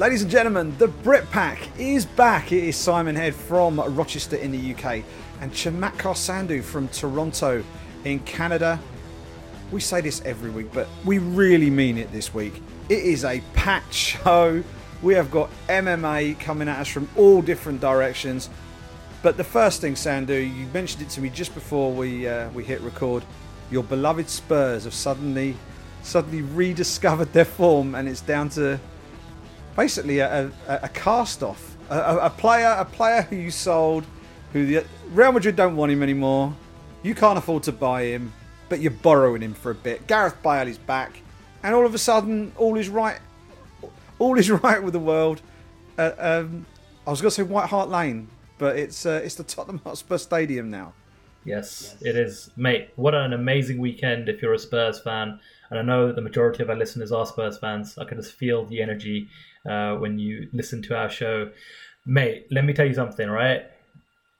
Ladies and gentlemen, the Brit Pack is back. It is Simon Head from Rochester in the UK and Chamatkar Sandhu from Toronto in Canada. We say this every week, but we really mean it this week. It is a packed show. We have got MMA coming at us from all different directions. But the first thing, Sandhu, you mentioned it to me just before we uh, we hit record. Your beloved Spurs have suddenly suddenly rediscovered their form, and it's down to basically a, a, a cast off, a, a, player a player who you sold, who the Real Madrid don't want him anymore. You can't afford to buy him, but you're borrowing him for a bit. Gareth Bale is back, and all of a sudden, all is right. All is right with the world. Uh, um, I was going to say White Hart Lane, but it's uh, it's the Tottenham Hotspur Stadium now. Yes, it is, mate. What an amazing weekend if you're a Spurs fan. And I know the majority of our listeners are Spurs fans. I can just feel the energy uh, when you listen to our show. Mate, let me tell you something, right?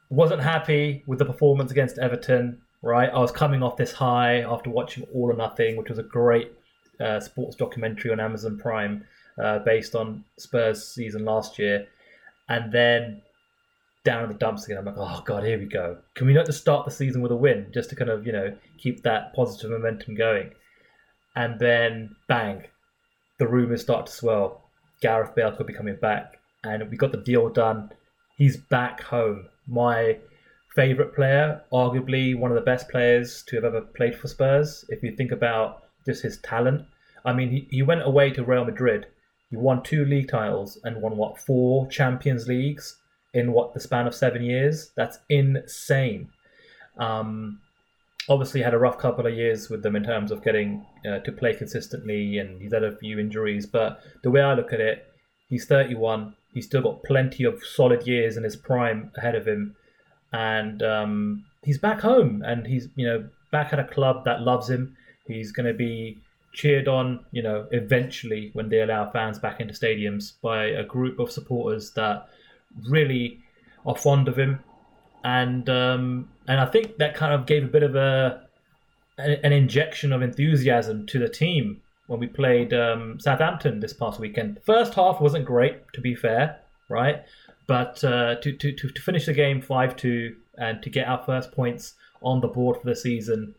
Wasn't happy with the performance against Everton, right? I was coming off this high after watching All or Nothing, which was a great uh, sports documentary on Amazon Prime uh, based on Spurs season last year. And then down in the dumps again. I'm like, oh god, here we go. Can we not just start the season with a win, just to kind of you know keep that positive momentum going? And then bang, the rumours start to swell. Gareth Bale could be coming back, and we got the deal done. He's back home. My favourite player, arguably one of the best players to have ever played for Spurs. If you think about just his talent, I mean, he, he went away to Real Madrid. He won two league titles and won what four Champions Leagues in what the span of seven years. That's insane. Um, obviously, had a rough couple of years with them in terms of getting uh, to play consistently, and he's had a few injuries. But the way I look at it, he's 31. He's still got plenty of solid years in his prime ahead of him, and um, he's back home, and he's you know back at a club that loves him. He's going to be cheered on, you know, eventually when they allow fans back into stadiums by a group of supporters that really are fond of him, and um, and I think that kind of gave a bit of a an injection of enthusiasm to the team when we played um, Southampton this past weekend. First half wasn't great, to be fair, right? But uh, to, to, to, to finish the game 5 2 and to get our first points on the board for the season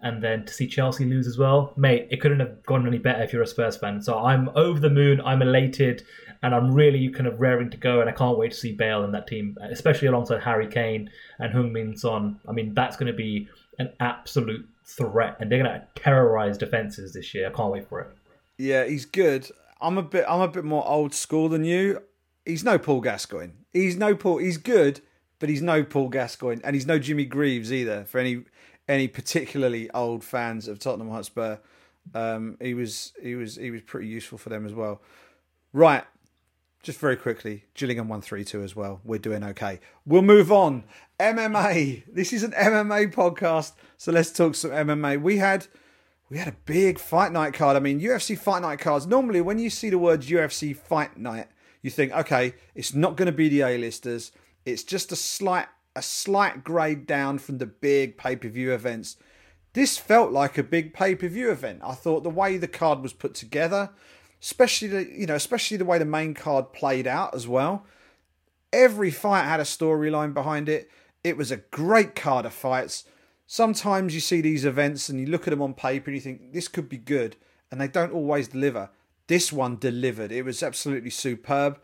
and then to see Chelsea lose as well, mate, it couldn't have gone any better if you're a Spurs fan. So I'm over the moon, I'm elated, and I'm really kind of raring to go, and I can't wait to see Bale in that team, especially alongside Harry Kane and Heung-min Son. I mean, that's going to be an absolute threat, and they're going to terrorize defenses this year. I can't wait for it. Yeah, he's good. I'm a bit, I'm a bit more old school than you. He's no Paul Gascoigne. He's no Paul. He's good, but he's no Paul Gascoigne, and he's no Jimmy Greaves either. For any any particularly old fans of Tottenham Hotspur, um, he was he was he was pretty useful for them as well. Right, just very quickly, Gillingham one three two as well. We're doing okay. We'll move on. MMA. This is an MMA podcast, so let's talk some MMA. We had we had a big fight night card. I mean, UFC fight night cards. Normally, when you see the words UFC fight night, you think, okay, it's not going to be the A-listers. It's just a slight a slight grade down from the big pay per view events. This felt like a big pay per view event. I thought the way the card was put together, especially the you know especially the way the main card played out as well. Every fight had a storyline behind it. It was a great card of fights. Sometimes you see these events and you look at them on paper and you think this could be good, and they don't always deliver. This one delivered. It was absolutely superb.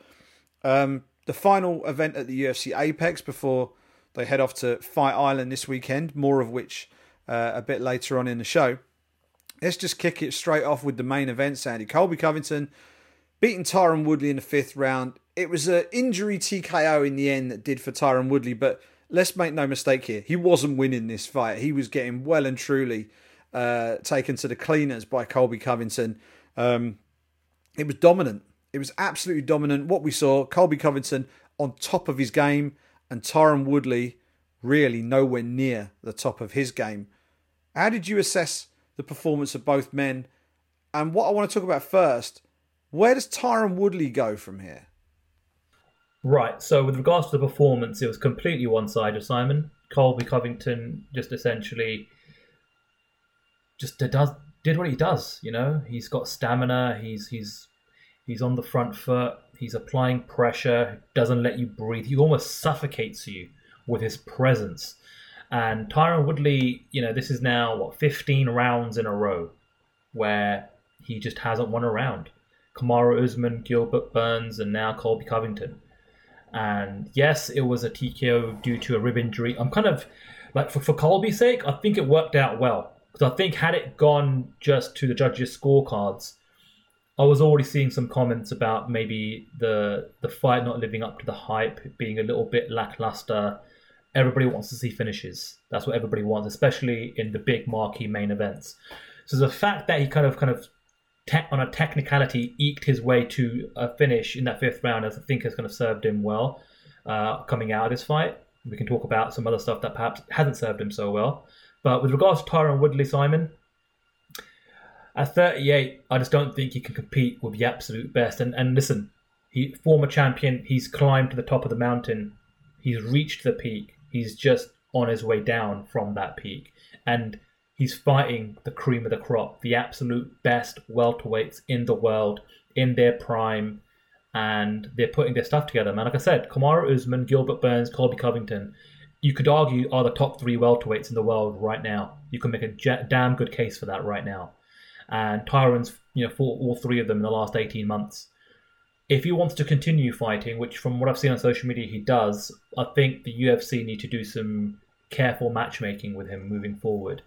Um, the final event at the UFC Apex before they head off to Fight Island this weekend, more of which uh, a bit later on in the show. Let's just kick it straight off with the main event, Sandy. Colby Covington beating Tyron Woodley in the fifth round. It was an injury TKO in the end that did for Tyron Woodley, but let's make no mistake here. He wasn't winning this fight. He was getting well and truly uh, taken to the cleaners by Colby Covington. Um, it was dominant. It was absolutely dominant. What we saw, Colby Covington on top of his game and Tyron Woodley really nowhere near the top of his game. How did you assess the performance of both men? And what I want to talk about first, where does Tyron Woodley go from here? Right. So, with regards to the performance, it was completely one sided, Simon. Colby Covington just essentially just does did what he does. You know, he's got stamina. He's he's He's on the front foot. He's applying pressure. Doesn't let you breathe. He almost suffocates you with his presence. And Tyron Woodley, you know, this is now what 15 rounds in a row where he just hasn't won a round. Kamaru Usman, Gilbert Burns, and now Colby Covington. And yes, it was a TKO due to a rib injury. I'm kind of like for, for Colby's sake, I think it worked out well because I think had it gone just to the judges' scorecards, I was already seeing some comments about maybe the the fight not living up to the hype, being a little bit lackluster. Everybody wants to see finishes. That's what everybody wants, especially in the big marquee main events. So the fact that he kind of kind of te- on a technicality eked his way to a finish in that fifth round, I think has kind of served him well uh, coming out of this fight. We can talk about some other stuff that perhaps hasn't served him so well. But with regards to Tyron Woodley Simon, at 38, I just don't think he can compete with the absolute best. And and listen, he former champion, he's climbed to the top of the mountain, he's reached the peak. He's just on his way down from that peak, and he's fighting the cream of the crop, the absolute best welterweights in the world in their prime, and they're putting their stuff together. Man, like I said, Kamaru Usman, Gilbert Burns, Colby Covington. You could argue are the top three welterweights in the world right now. You can make a damn good case for that right now and Tyron's you know fought all three of them in the last 18 months. If he wants to continue fighting, which from what I've seen on social media he does, I think the UFC need to do some careful matchmaking with him moving forward.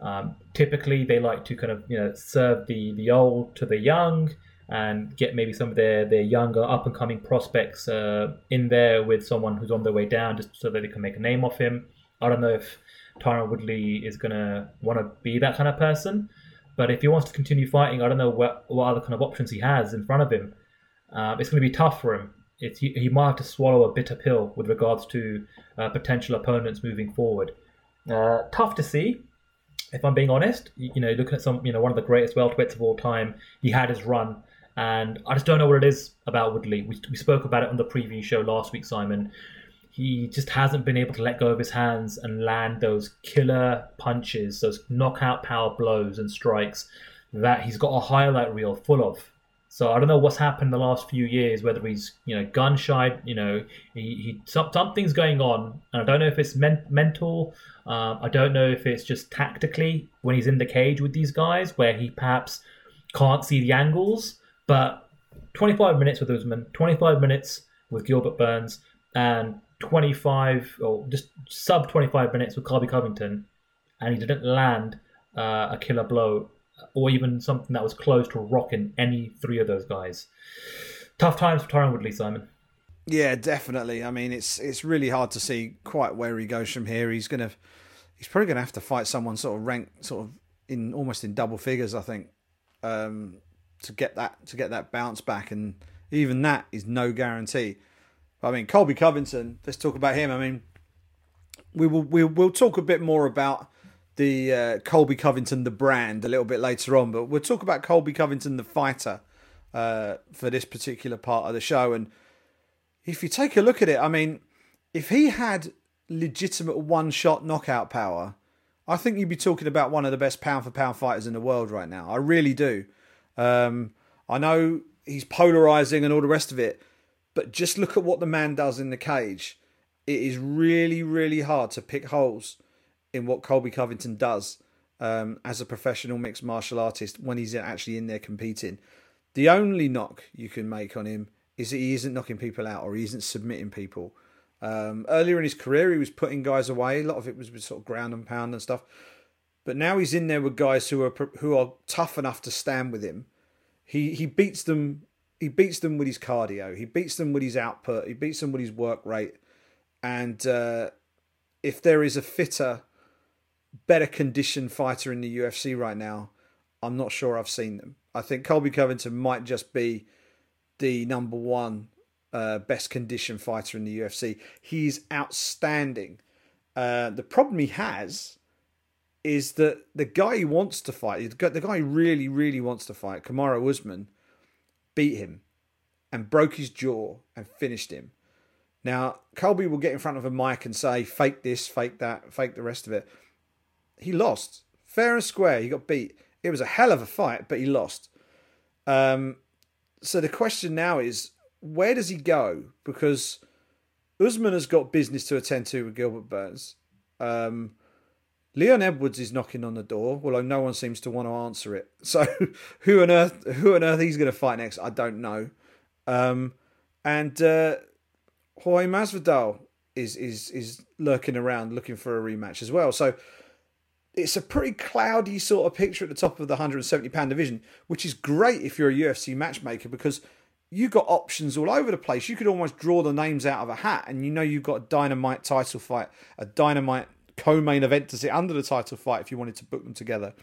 Um, typically, they like to kind of you know serve the the old to the young and get maybe some of their their younger up and coming prospects uh, in there with someone who's on their way down, just so that they can make a name off him. I don't know if Tyron Woodley is gonna want to be that kind of person. But if he wants to continue fighting, I don't know what, what other kind of options he has in front of him. Uh, it's going to be tough for him. It's, he, he, might have to swallow a bitter pill with regards to uh, potential opponents moving forward. Uh, tough to see, if I'm being honest. You, you, know, looking at some, you know, one of the greatest welterweights of all time, he had his run, and I just don't know what it is about Woodley. We, we spoke about it on the preview show last week, Simon he just hasn't been able to let go of his hands and land those killer punches, those knockout power blows and strikes that he's got a highlight reel full of. So I don't know what's happened the last few years, whether he's you know gun shy, you know, he, he something's going on, and I don't know if it's men- mental. Um, I don't know if it's just tactically when he's in the cage with these guys, where he perhaps can't see the angles. But 25 minutes with Usman, 25 minutes with Gilbert Burns, and 25 or just sub 25 minutes with Colby Covington, and he didn't land uh, a killer blow or even something that was close to rocking any three of those guys. Tough times for Tyron Woodley, Simon. Yeah, definitely. I mean, it's it's really hard to see quite where he goes from here. He's gonna, he's probably gonna have to fight someone sort of ranked sort of in almost in double figures, I think, um, to get that to get that bounce back, and even that is no guarantee. I mean, Colby Covington. Let's talk about him. I mean, we will we will talk a bit more about the uh, Colby Covington the brand a little bit later on, but we'll talk about Colby Covington the fighter uh, for this particular part of the show. And if you take a look at it, I mean, if he had legitimate one shot knockout power, I think you'd be talking about one of the best pound for pound fighters in the world right now. I really do. Um, I know he's polarizing and all the rest of it, but just look at what the man does in the cage. It is really, really hard to pick holes in what Colby Covington does um, as a professional mixed martial artist when he's actually in there competing. The only knock you can make on him is that he isn't knocking people out or he isn't submitting people. Um, earlier in his career, he was putting guys away. A lot of it was sort of ground and pound and stuff. But now he's in there with guys who are who are tough enough to stand with him. He he beats them he beats them with his cardio. He beats them with his output. He beats them with his work rate. And uh, if there is a fitter, better conditioned fighter in the UFC right now, I'm not sure I've seen them. I think Colby Covington might just be the number one uh, best conditioned fighter in the UFC. He's outstanding. Uh, the problem he has is that the guy he wants to fight, the guy he really, really wants to fight, Kamaru Usman, beat him and broke his jaw and finished him. Now, Colby will get in front of a mic and say, fake this, fake that, fake the rest of it. He lost. Fair and square, he got beat. It was a hell of a fight, but he lost. Um, so the question now is, where does he go? Because Usman has got business to attend to with Gilbert Burns. Um, Leon Edwards is knocking on the door, although no one seems to want to answer it. So who on earth who on earth he's going to fight next? I don't know. Um, and uh, Jorge Masvidal is is is lurking around looking for a rematch as well. So it's a pretty cloudy sort of picture at the top of the 170 pound division, which is great if you're a UFC matchmaker because you've got options all over the place. You could almost draw the names out of a hat, and you know you've got a dynamite title fight, a dynamite co-main event to sit under the title fight if you wanted to book them together.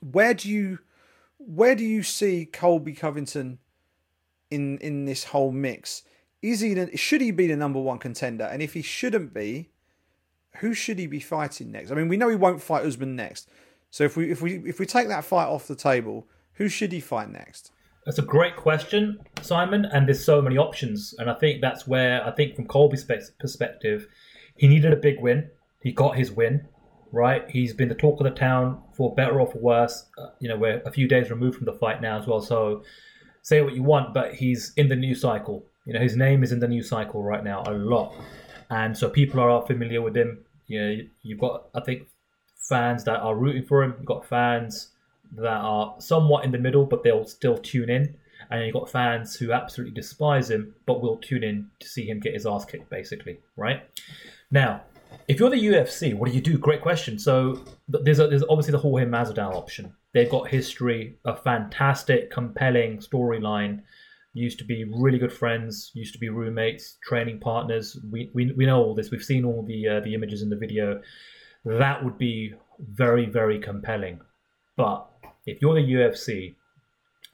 Where do you where do you see Colby Covington in in this whole mix? Is he should he be the number one contender? And if he shouldn't be, who should he be fighting next? I mean, we know he won't fight Usman next. So if we if we if we take that fight off the table, who should he fight next? That's a great question, Simon. And there's so many options, and I think that's where I think from Colby's perspective, he needed a big win. He got his win, right? He's been the talk of the town for better or for worse. Uh, you know, we're a few days removed from the fight now as well. So say what you want, but he's in the news cycle. You know, his name is in the news cycle right now a lot, and so people are familiar with him. You know, you've got I think fans that are rooting for him. You've got fans that are somewhat in the middle, but they'll still tune in. And you've got fans who absolutely despise him, but will tune in to see him get his ass kicked, basically, right? Now, if you're the UFC, what do you do? Great question. So there's a, there's obviously the Jorge Masvidal option. They've got history, a fantastic, compelling storyline. Used to be really good friends. Used to be roommates, training partners. We we, we know all this. We've seen all the uh, the images in the video. That would be very very compelling. But if you're the UFC,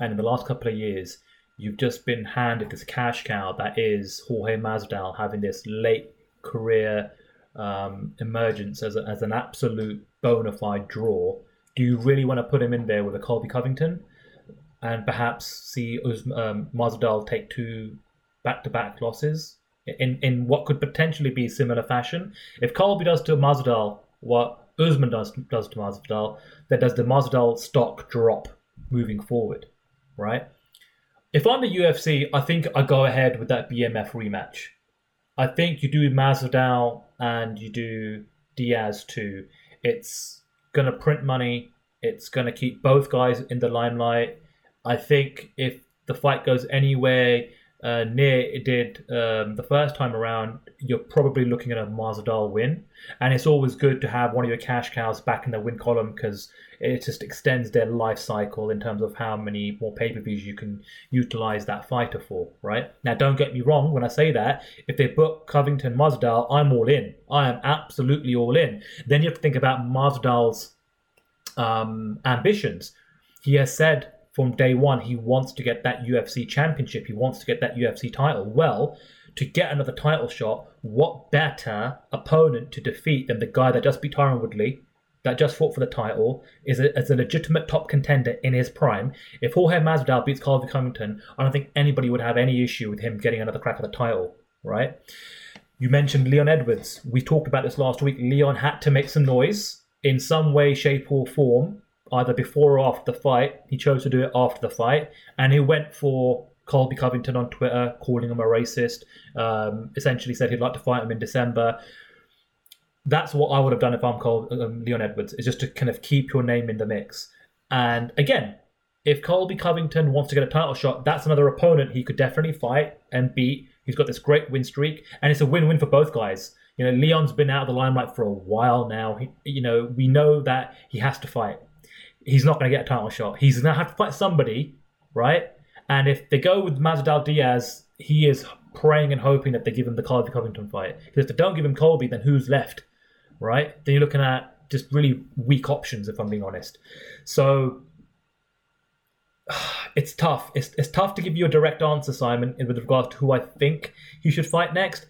and in the last couple of years you've just been handed this cash cow that is Jorge Masvidal having this late career um, emergence as, a, as an absolute bona fide draw, do you really want to put him in there with a Colby Covington and perhaps see um, Masvidal take two back-to-back losses in, in what could potentially be similar fashion? If Colby does to Masvidal what Usman does, does to Masvidal, then does the Masvidal stock drop moving forward, right? If I'm the UFC, I think I go ahead with that BMF rematch. I think you do Masvidal and you do Diaz too. It's gonna print money. It's gonna keep both guys in the limelight. I think if the fight goes anywhere uh, near it did um, the first time around, you're probably looking at a Masvidal win. And it's always good to have one of your cash cows back in the win column because it just extends their life cycle in terms of how many more pay per views you can utilize that fighter for, right? Now, don't get me wrong when I say that. If they book Covington Masvidal, I'm all in. I am absolutely all in. Then you have to think about Masvidal's um, ambitions. He has said from day one he wants to get that UFC championship. He wants to get that UFC title. Well, to get another title shot, what better opponent to defeat than the guy that just beat Tyron Woodley, that just fought for the title, is a, as a legitimate top contender in his prime. If Jorge Masvidal beats Colby Covington, I don't think anybody would have any issue with him getting another crack at the title, right? You mentioned Leon Edwards. We talked about this last week. Leon had to make some noise in some way, shape, or form, either before or after the fight. He chose to do it after the fight, and he went for Colby Covington on Twitter, calling him a racist. Um, essentially said he'd like to fight him in December. That's what I would have done if I'm called um, Leon Edwards, is just to kind of keep your name in the mix. And again, if Colby Covington wants to get a title shot, that's another opponent he could definitely fight and beat. He's got this great win streak, and it's a win-win for both guys. You know, Leon's been out of the limelight for a while now. He, you know, we know that he has to fight. He's not going to get a title shot. He's going to have to fight somebody, right? And if they go with Masvidal Diaz, he is praying and hoping that they give him the Colby Covington fight. Because if they don't give him Colby, then who's left, right? Then you're looking at just really weak options, if I'm being honest. So it's tough. It's, it's tough to give you a direct answer, Simon, with regards to who I think he should fight next.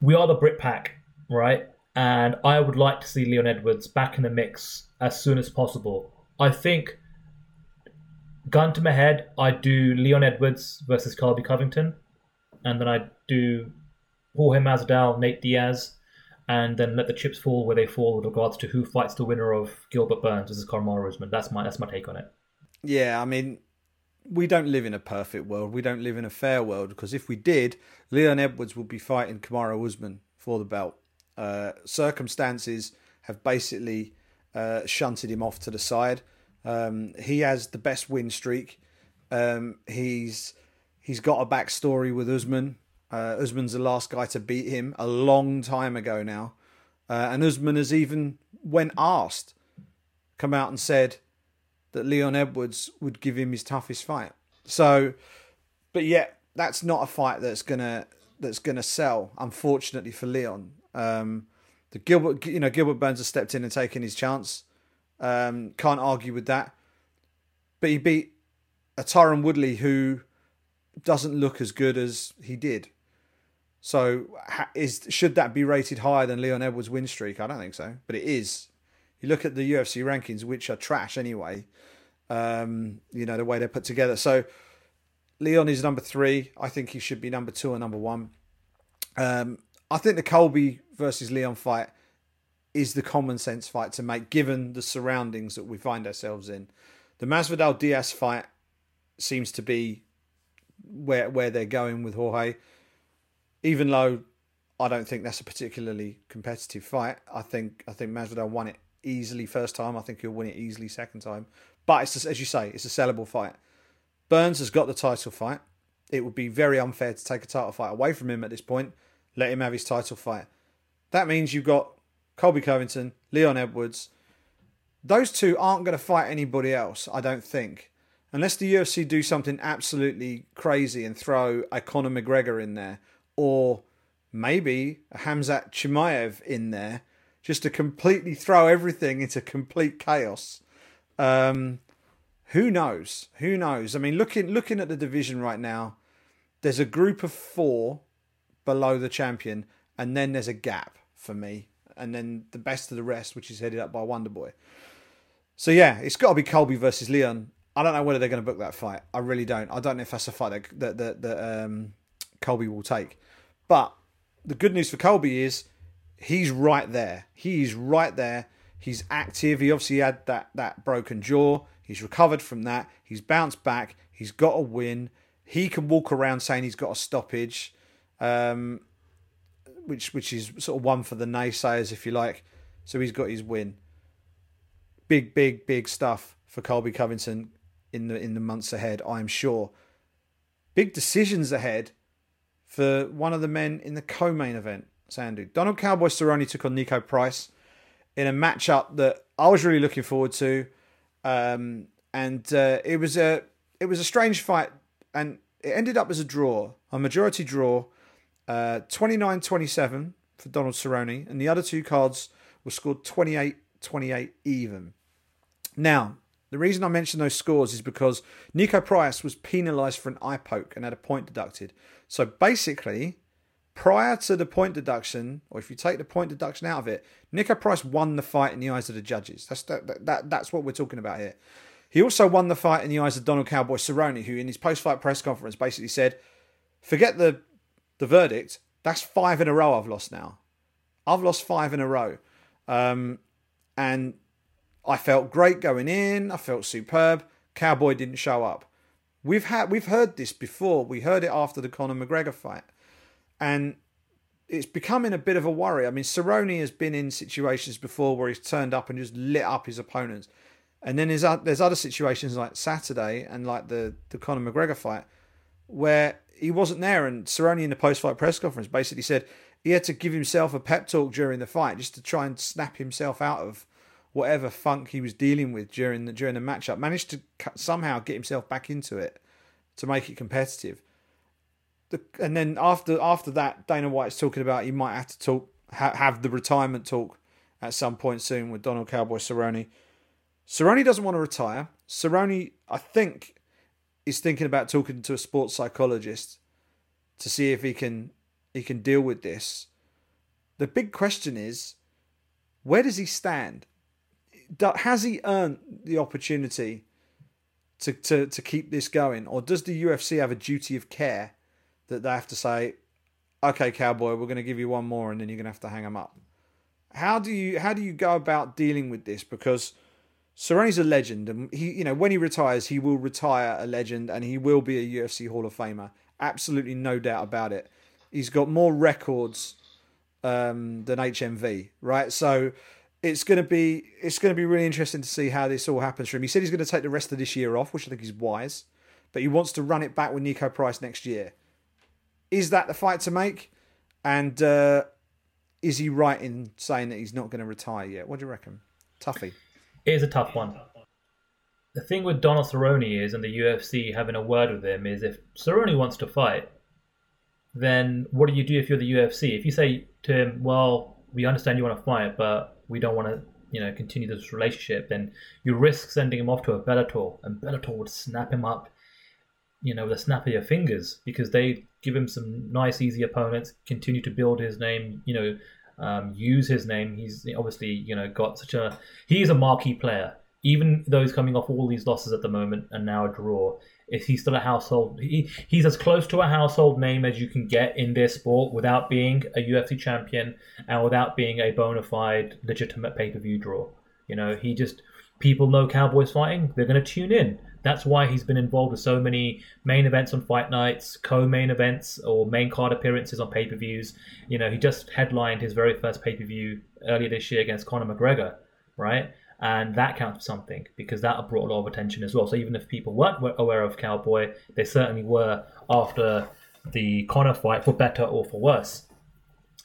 We are the Brit Pack, right? And I would like to see Leon Edwards back in the mix as soon as possible. I think gun to my head, I'd do Leon Edwards versus Colby Covington, and then I'd do Jorge Masvidal, Nate Diaz, and then let the chips fall where they fall with regards to who fights the winner of Gilbert Burns versus Kamaru Usman. That's my that's my take on it. Yeah, I mean, we don't live in a perfect world. We don't live in a fair world because if we did, Leon Edwards would be fighting Kamaru Usman for the belt. Uh, circumstances have basically uh, shunted him off to the side. Um, he has the best win streak. Um, he's he's got a backstory with Usman. Uh, Usman's the last guy to beat him a long time ago now, uh, and Usman has even, when asked, come out and said that Leon Edwards would give him his toughest fight. So, but yet that's not a fight that's gonna that's gonna sell. Unfortunately for Leon, um, the Gilbert you know Gilbert Burns has stepped in and taken his chance. Um, can't argue with that. But he beat a Tyron Woodley who doesn't look as good as he did. So is should that be rated higher than Leon Edwards' win streak? I don't think so, but it is. You look at the UFC rankings, which are trash anyway. Um, you know the way they're put together. So Leon is number three. I think he should be number two or number one. Um, I think the Colby versus Leon fight is the common sense fight to make, given the surroundings that we find ourselves in. The Masvidal Diaz fight seems to be where where they're going with Jorge, even though I don't think that's a particularly competitive fight. I think I think Masvidal won it easily first time. I think he'll win it easily second time. But it's as you say, it's a sellable fight. Burns has got the title fight. It would be very unfair to take a title fight away from him at this point. Let him have his title fight. That means you've got Colby Covington, Leon Edwards. Those two aren't going to fight anybody else, I don't think. Unless the UFC do something absolutely crazy and throw a Conor McGregor in there, or maybe a Khamzat Chimaev in there, just to completely throw everything into complete chaos. Um, who knows? Who knows? I mean, looking looking at the division right now, there's a group of four below the champion, and then there's a gap for me, and then the best of the rest, which is headed up by Wonder Boy. So yeah, it's got to be Colby versus Leon. I don't know whether they're going to book that fight. I really don't. I don't know if that's a fight that that that, um, Colby will take. But the good news for Colby is he's right there. He's right there. He's active. He obviously had that that broken jaw. He's recovered from that. He's bounced back. He's got a win. He can walk around saying he's got a stoppage, um, which which is sort of one for the naysayers, if you like. So he's got his win. Big, big, big stuff for Colby Covington in the in the months ahead. I'm sure. Big decisions ahead for one of the men in the co-main event. Sandhu Donald Cowboy Cerrone took on Niko Price in a matchup that I was really looking forward to, um, and uh, it was a it was a strange fight, and it ended up as a draw, a majority draw, uh, 29-27 for Donald Cerrone, and the other two cards were scored 28-28 even. Now, the reason I mention those scores is because Niko Price was penalised for an eye poke and had a point deducted. So basically, prior to the point deduction, or if you take the point deduction out of it, Niko Price won the fight in the eyes of the judges. That's that, that, that's what we're talking about here. He also won the fight in the eyes of Donald Cowboy Cerrone, who in his post-fight press conference basically said, "Forget the the verdict. That's five in a row I've lost now. I've lost five in a row, um, and I felt great going in. I felt superb. Cowboy didn't show up. We've had we've heard this before. We heard it after the Conor McGregor fight, and it's becoming a bit of a worry. I mean, Cerrone has been in situations before where he's turned up and just lit up his opponents, and then there's there's other situations like Saturday and like the the Conor McGregor fight where he wasn't there, and Cerrone in the post fight press conference basically said he had to give himself a pep talk during the fight just to try and snap himself out of whatever funk he was dealing with during the during the matchup, managed to somehow get himself back into it to make it competitive. The, and then after after that, Dana White's talking about he might have to talk ha, have the retirement talk at some point soon with Donald Cowboy Cerrone. Cerrone doesn't want to retire. Cerrone, I think, is thinking about talking to a sports psychologist to see if he can he can deal with this. The big question is, where does he stand? has he earned the opportunity to, to, to keep this going, or does the UFC have a duty of care that they have to say, okay, cowboy, we're going to give you one more, and then you're going to have to hang him up? How do you how do you go about dealing with this? Because Cerrone's a legend, and he, you know, when he retires, he will retire a legend, and he will be a UFC Hall of Famer. Absolutely no doubt about it. He's got more records um, than HMV, right? So it's going to be it's to be really interesting to see how this all happens for him. He said he's going to take the rest of this year off, which I think is wise, but he wants to run it back with Niko Price next year. Is that the fight to make? And uh, is he right in saying that he's not going to retire yet? What do you reckon, Tuffy? Is a tough one. The thing with Donald Cerrone is, and the UFC having a word with him, is if Cerrone wants to fight, then what do you do if you're the UFC? If you say to him, "Well, we understand you want to fight, but we don't want to, you know, continue this relationship," then you risk sending him off to a Bellator, and Bellator would snap him up, you know, with a snap of your fingers because they give him some nice, easy opponents, continue to build his name, you know, um, use his name. He's obviously you know got such a he's a marquee player. Even though he's coming off all these losses at the moment and now a draw, if he's still a household, he, he's as close to a household name as you can get in this sport without being a UFC champion and without being a bona fide legitimate pay per view draw. You know, he just people know Cowboys fighting, they're going to tune in. That's why he's been involved with so many main events on fight nights, co-main events, or main card appearances on pay-per-views. You know, he just headlined his very first pay-per-view earlier this year against Conor McGregor, right? And that counts for something because that brought a lot of attention as well. So even if people weren't aware of Cowboy, they certainly were after the Conor fight, for better or for worse.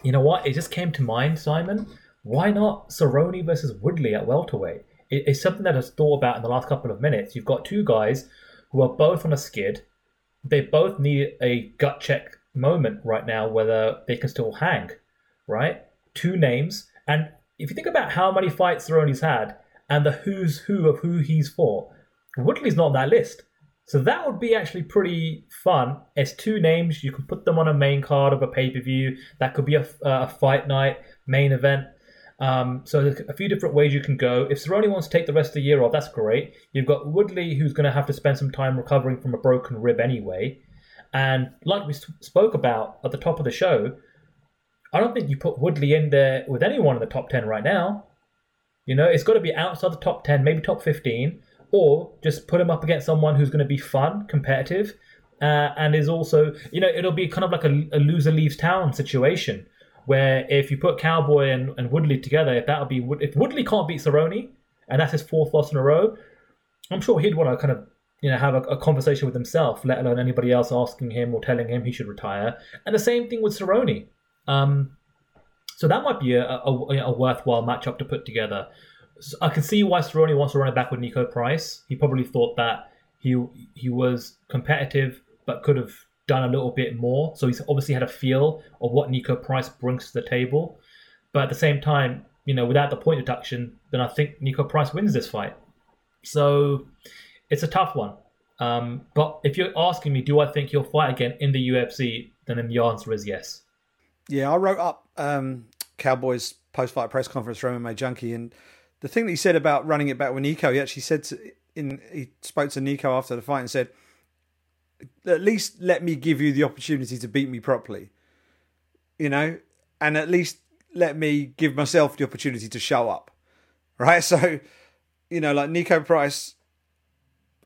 You know what? It just came to mind, Simon. Why not Cerrone versus Woodley at welterweight? It's something that I thought about in the last couple of minutes. You've got two guys who are both on a skid. They both need a gut check moment right now whether they can still hang, right? Two names. And if you think about how many fights Cerrone's had and the who's who of who he's fought, Woodley's not on that list. So that would be actually pretty fun. It's two names. You can put them on a main card of a pay per view. That could be a, a fight night main event. Um, so there's a few different ways you can go. If Cerrone wants to take the rest of the year off, that's great. You've got Woodley, who's going to have to spend some time recovering from a broken rib anyway. And like we spoke about at the top of the show, I don't think you put Woodley in there with anyone in the top 10 right now. You know, it's got to be outside the top 10, maybe top 15, or just put him up against someone who's going to be fun, competitive, uh, and is also, you know, it'll be kind of like a, a loser leaves town situation where if you put Cowboy and, and Woodley together, if that would be if Woodley can't beat Cerrone and that's his fourth loss in a row, I'm sure he'd want to kind of you know have a, a, conversation with himself, let alone anybody else asking him or telling him he should retire. And the same thing with Cerrone. Um, so that might be a, a, a worthwhile matchup to put together. So I can see why Cerrone wants to run it back with Niko Price. He probably thought that he he was competitive but could have done a little bit more. So he's obviously had a feel of what Niko Price brings to the table. But at the same time, you know, without the point deduction, then I think Niko Price wins this fight. So it's a tough one. Um, but if you're asking me, do I think he'll fight again in the UFC? Then the answer is yes. Yeah, I wrote up um, Cowboys post-fight press conference for MMA Junkie, and the thing that he said about running it back with Niko, he actually said to, in he spoke to Niko after the fight and said at least let me give you the opportunity to beat me properly. You know, and at least let me give myself the opportunity to show up. Right? So, you know, like Niko Price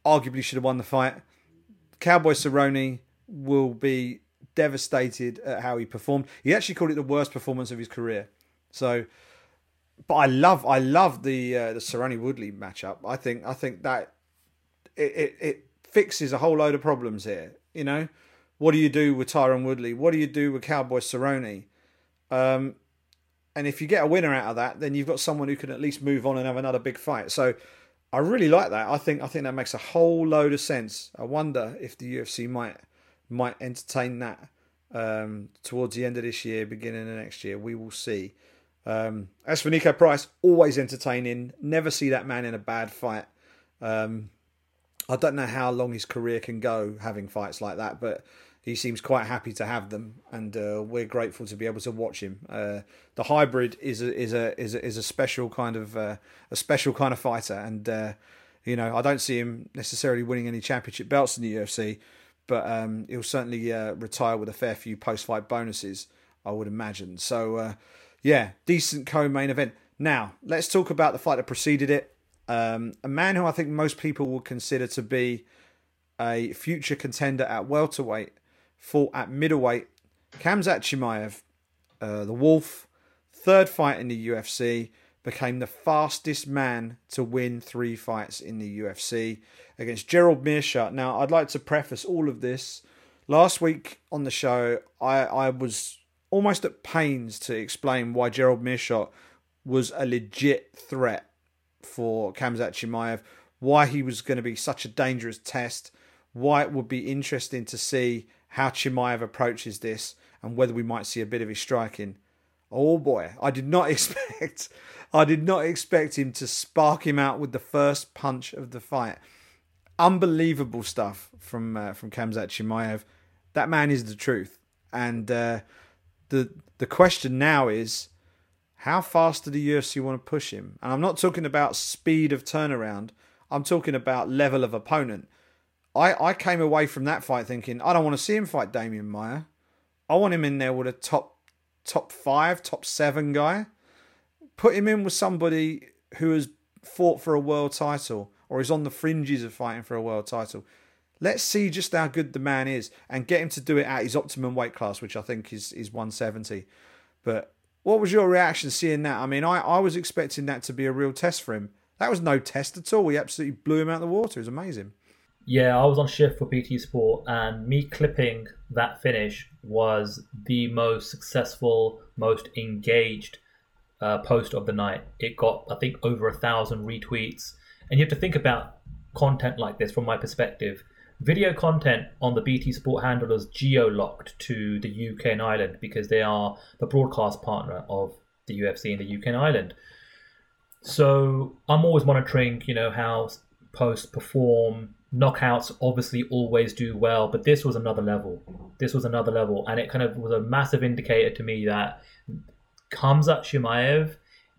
arguably should have won the fight. Cowboy Cerrone will be devastated at how he performed. He actually called it the worst performance of his career. So, but I love, I love the uh, the Cerrone Woodley matchup. I think, I think that it, it, it fixes a whole load of problems here. You know, what do you do with Tyron Woodley? What do you do with Cowboy Cerrone? Um, and if you get a winner out of that, then you've got someone who can at least move on and have another big fight. So I really like that. I think I think that makes a whole load of sense. I wonder if the UFC might might entertain that um, towards the end of this year, beginning of next year. We will see. Um, as for Niko Price, always entertaining. Never see that man in a bad fight. Um, I don't know how long his career can go having fights like that, but he seems quite happy to have them, and uh, we're grateful to be able to watch him. Uh, the hybrid is a is a is a, is a special kind of uh, a special kind of fighter, and uh, you know I don't see him necessarily winning any championship belts in the UFC, but um, he'll certainly uh, retire with a fair few post fight bonuses, I would imagine. So uh, yeah, decent co-main event. Now let's talk about the fight that preceded it. Um, a man who I think most people would consider to be a future contender at welterweight, fought at middleweight. Khamzat Chimaev, uh, the Wolf, third fight in the UFC, became the fastest man to win three fights in the UFC against Gerald Meerschaert. Now, I'd like to preface all of this. Last week on the show, I, I was almost at pains to explain why Gerald Meerschaert was a legit threat for Khamzat Chimaev, why he was going to be such a dangerous test, why it would be interesting to see how Chimaev approaches this, and whether we might see a bit of his striking. Oh boy, I did not expect I did not expect him to spark him out with the first punch of the fight. Unbelievable stuff from uh, from Khamzat Chimaev. That man is the truth, and uh, the the question now is how fast do the UFC want to push him? And I'm not talking about speed of turnaround. I'm talking about level of opponent. I, I came away from that fight thinking I don't want to see him fight Demian Maia. I want him in there with a top top five, top seven guy. Put him in with somebody who has fought for a world title or is on the fringes of fighting for a world title. Let's see just how good the man is and get him to do it at his optimum weight class, which I think is, is 170. But what was your reaction seeing that? I mean, I, I was expecting that to be a real test for him. That was no test at all. He absolutely blew him out of the water. It was amazing. Yeah, I was on shift for BT Sport, and me clipping that finish was the most successful, most engaged uh, post of the night. It got, I think, over a thousand retweets. And you have to think about content like this from my perspective. Video content on the BT Sport handle is geo locked to the UK and Ireland because they are the broadcast partner of the UFC in the UK and Ireland. So I'm always monitoring, you know, how posts perform, knockouts obviously always do well, but this was another level. This was another level, and it kind of was a massive indicator to me that Khamzat Chimaev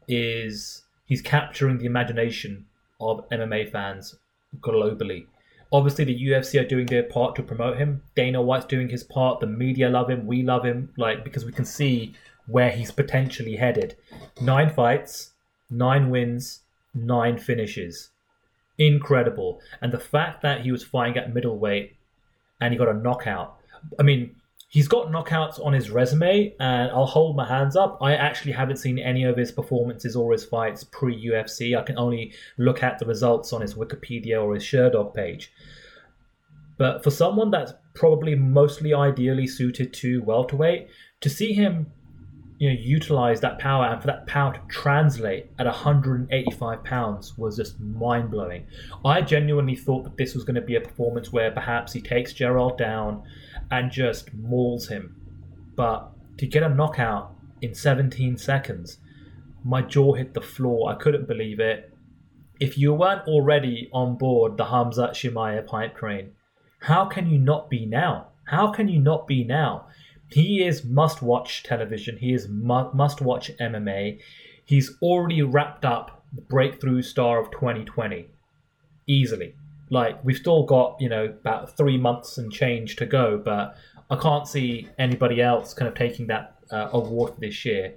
is he's capturing the imagination of MMA fans globally. Obviously, the UFC are doing their part to promote him. Dana White's doing his part. The media love him. We love him, like because we can see where he's potentially headed. Nine fights, nine wins, nine finishes incredible. And the fact that he was fighting at middleweight and he got a knockout. I mean, he's got knockouts on his resume, and I'll hold my hands up. I actually haven't seen any of his performances or his fights pre UFC. I can only look at the results on his Wikipedia or his Sherdog page. But for someone that's probably mostly ideally suited to welterweight, to see him you know utilize that power and for that power to translate at 185 pounds was just mind blowing. I genuinely thought that this was going to be a performance where perhaps he takes Gerald down and just mauls him, but to get a knockout in 17 seconds, my jaw hit the floor. I couldn't believe it. If you weren't already on board the Khamzat Chimaev pipe train, how can you not be now? How can you not be now? He is must watch television. He is mu- must watch MMA. He's already wrapped up the breakthrough star of 2020 easily. Like we've still got you know about three months and change to go, but I can't see anybody else kind of taking that uh, award this year.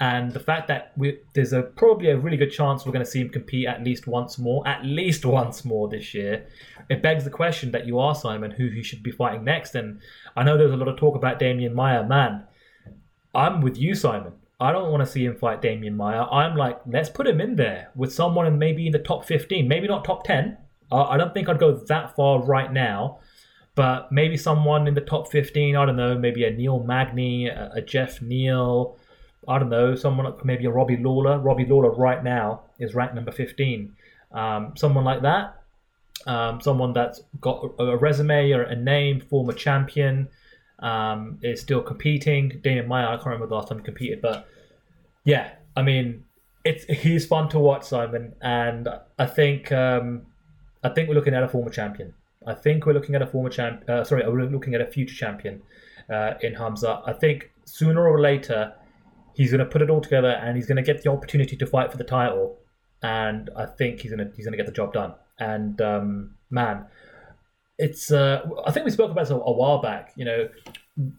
And the fact that we, there's a probably a really good chance we're going to see him compete at least once more, at least once more this year, it begs the question that you are Simon, who he should be fighting next. And I know there's a lot of talk about Demian Maia. Man, I'm with you, Simon. I don't want to see him fight Demian Maia. I'm like, let's put him in there with someone in maybe in the top 15, maybe not top 10. I don't think I'd go that far right now, but maybe someone in the top 15. I don't know, maybe a Neil Magny, a, Geoff Neal. I don't know, someone like maybe a Robbie Lawler. Robbie Lawler right now is ranked number 15. Um, someone like that um, someone that's got a resume or a name, former champion, um, is still competing. Demian Maia, I can't remember the last time he competed, but yeah, I mean, it's he's fun to watch, Simon, and I think um, I think we're looking at a former champion. I think we're looking at a former champ. Uh, sorry, we're looking at a future champion uh, in Hamza. I think sooner or later he's going to put it all together and he's going to get the opportunity to fight for the title. And I think he's going to he's going to get the job done. And um, man, it's uh, I think we spoke about this a, a while back. You know,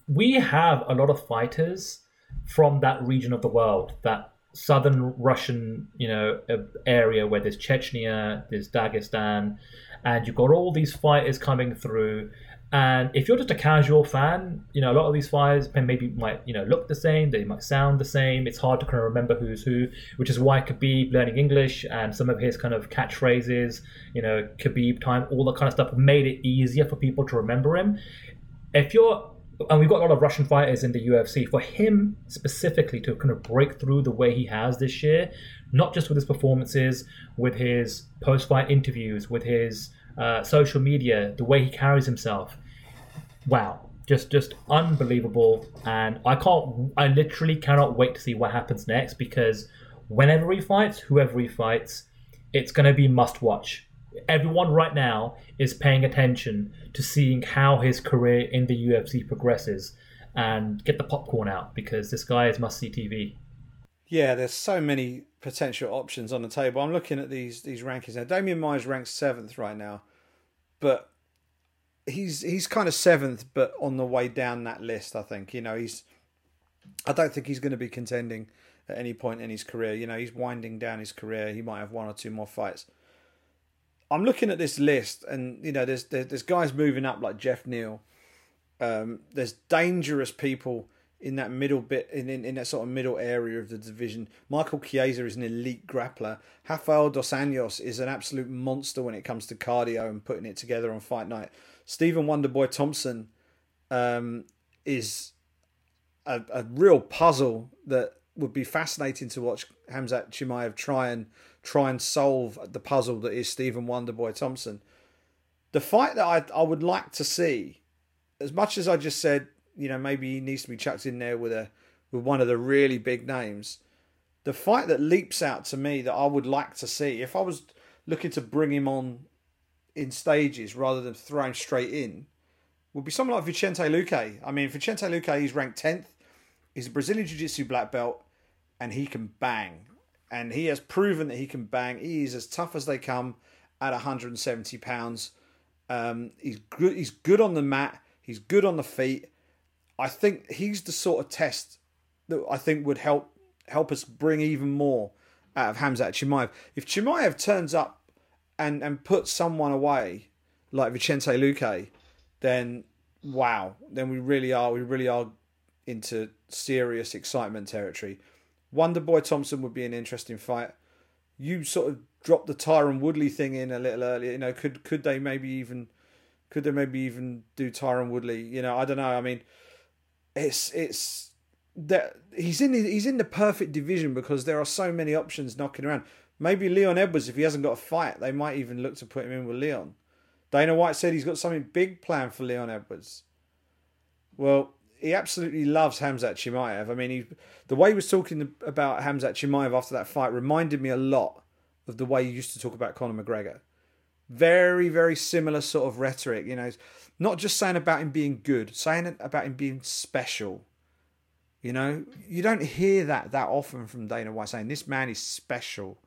we have a lot of fighters from that region of the world that southern Russian, you know, area where there's Chechnya, there's Dagestan, and you've got all these fighters coming through. And if you're just a casual fan, you know, a lot of these fighters maybe might, you know, look the same, they might sound the same. It's hard to kind of remember who's who, which is why Khabib learning English and some of his kind of catchphrases, you know, Khabib time, all that kind of stuff made it easier for people to remember him. If you're and we've got a lot of Russian fighters in the UFC. For him specifically to kind of break through the way he has this year, not just with his performances, with his post-fight interviews, with his uh, social media, the way he carries himself, wow, just just unbelievable. And I can't, I literally cannot wait to see what happens next because whenever he fights, whoever he fights, it's going to be must watch everyone right now is paying attention to seeing how his career in the UFC progresses and get the popcorn out because this guy is must see TV. Yeah, there's so many potential options on the table. I'm looking at these these rankings now. Demian Maia's ranks seventh right now, but he's he's kind of seventh, but on the way down that list. I think you know he's. I don't think he's going to be contending at any point in his career. You know, he's winding down his career. He might have one or two more fights. I'm looking at this list, and you know, there's there's, guys moving up like Geoff Neal. Um, there's dangerous people in that middle bit, in, in, in that sort of middle area of the division. Michael Chiesa is an elite grappler. Rafael dos Anjos is an absolute monster when it comes to cardio and putting it together on fight night. Stephen Wonderboy Thompson um, is a, a real puzzle that would be fascinating to watch Khamzat Chimaev try and try and solve the puzzle that is Stephen Wonderboy Thompson. The fight that I I would like to see, as much as I just said, you know, maybe he needs to be chucked in there with a with one of the really big names. The fight that leaps out to me that I would like to see, if I was looking to bring him on in stages rather than throw him straight in, would be someone like Vicente Luque. I mean, Vicente Luque, he's ranked 10th. He's a Brazilian Jiu Jitsu black belt and he can bang. And he has proven that he can bang. He is as tough as they come at 170 pounds. Um, he's good. He's good on the mat. He's good on the feet. I think he's the sort of test that I think would help help us bring even more out of Khamzat Chimaev. If Chimaev turns up and and puts someone away like Vicente Luque, then wow, then we really are we really are into serious excitement territory. Wonder Boy Thompson would be an interesting fight. You sort of dropped the Tyron Woodley thing in a little earlier. You know, could could they maybe even could they maybe even do Tyron Woodley? You know, I don't know. I mean, it's it's that he's in he's in the perfect division because there are so many options knocking around. Maybe Leon Edwards, if he hasn't got a fight, they might even look to put him in with Leon. Dana White said he's got something big planned for Leon Edwards. Well, he absolutely loves Khamzat Chimaev. I mean, he, the way he was talking about Khamzat Chimaev after that fight reminded me a lot of the way he used to talk about Conor McGregor. Very, very similar sort of rhetoric. You know, not just saying about him being good, saying about him being special. You know, you don't hear that that often from Dana White saying this man is special.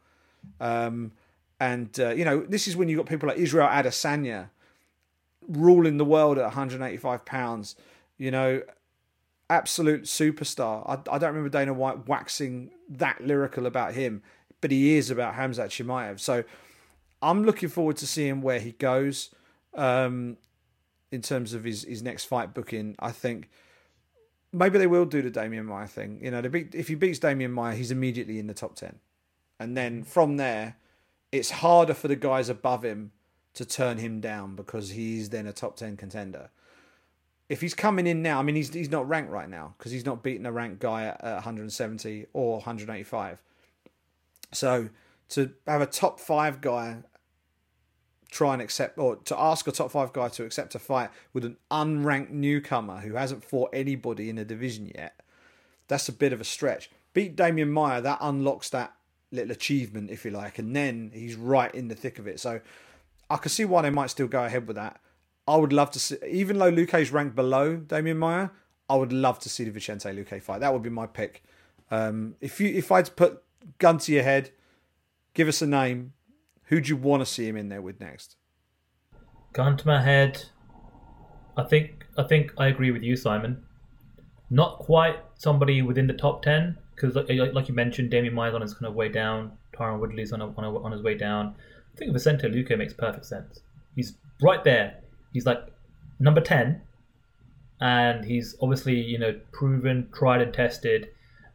Um, and uh, you know, this is when you've got people like Israel Adesanya ruling the world at 185 pounds. You know, absolute superstar. I, I don't remember Dana White waxing that lyrical about him, but he is about Khamzat Chimaev. So I'm looking forward to seeing where he goes um, in terms of his, his next fight booking. I think maybe they will do the Demian Maia thing. You know, if he beats Demian Maia, he's immediately in the top 10. And then from there, it's harder for the guys above him to turn him down because he's then a top 10 contender if he's coming in now, I mean, he's he's not ranked right now because he's not beating a ranked guy at, at 170 or 185. So to have a top five guy try and accept, or to ask a top five guy to accept a fight with an unranked newcomer who hasn't fought anybody in the division yet, that's a bit of a stretch. Beat Demian Maia, that unlocks that little achievement, if you like, and then he's right in the thick of it. So I can see why they might still go ahead with that. I would love to see, even though Luque's ranked below Demian Maia, I would love to see the Vicente Luque fight. That would be my pick. Um, if you if I'd put gun to your head, give us a name. Who'd you want to see him in there with next? Gun to my head. I think I think I agree with you, Simon. Not quite somebody within the top ten because like, like you mentioned, Demian Maia's on his kind of way down. Tyron Woodley's on a, on, a, on his way down. I think Vicente Luque makes perfect sense. He's right there. He's like number ten, and he's obviously you know proven, tried and tested,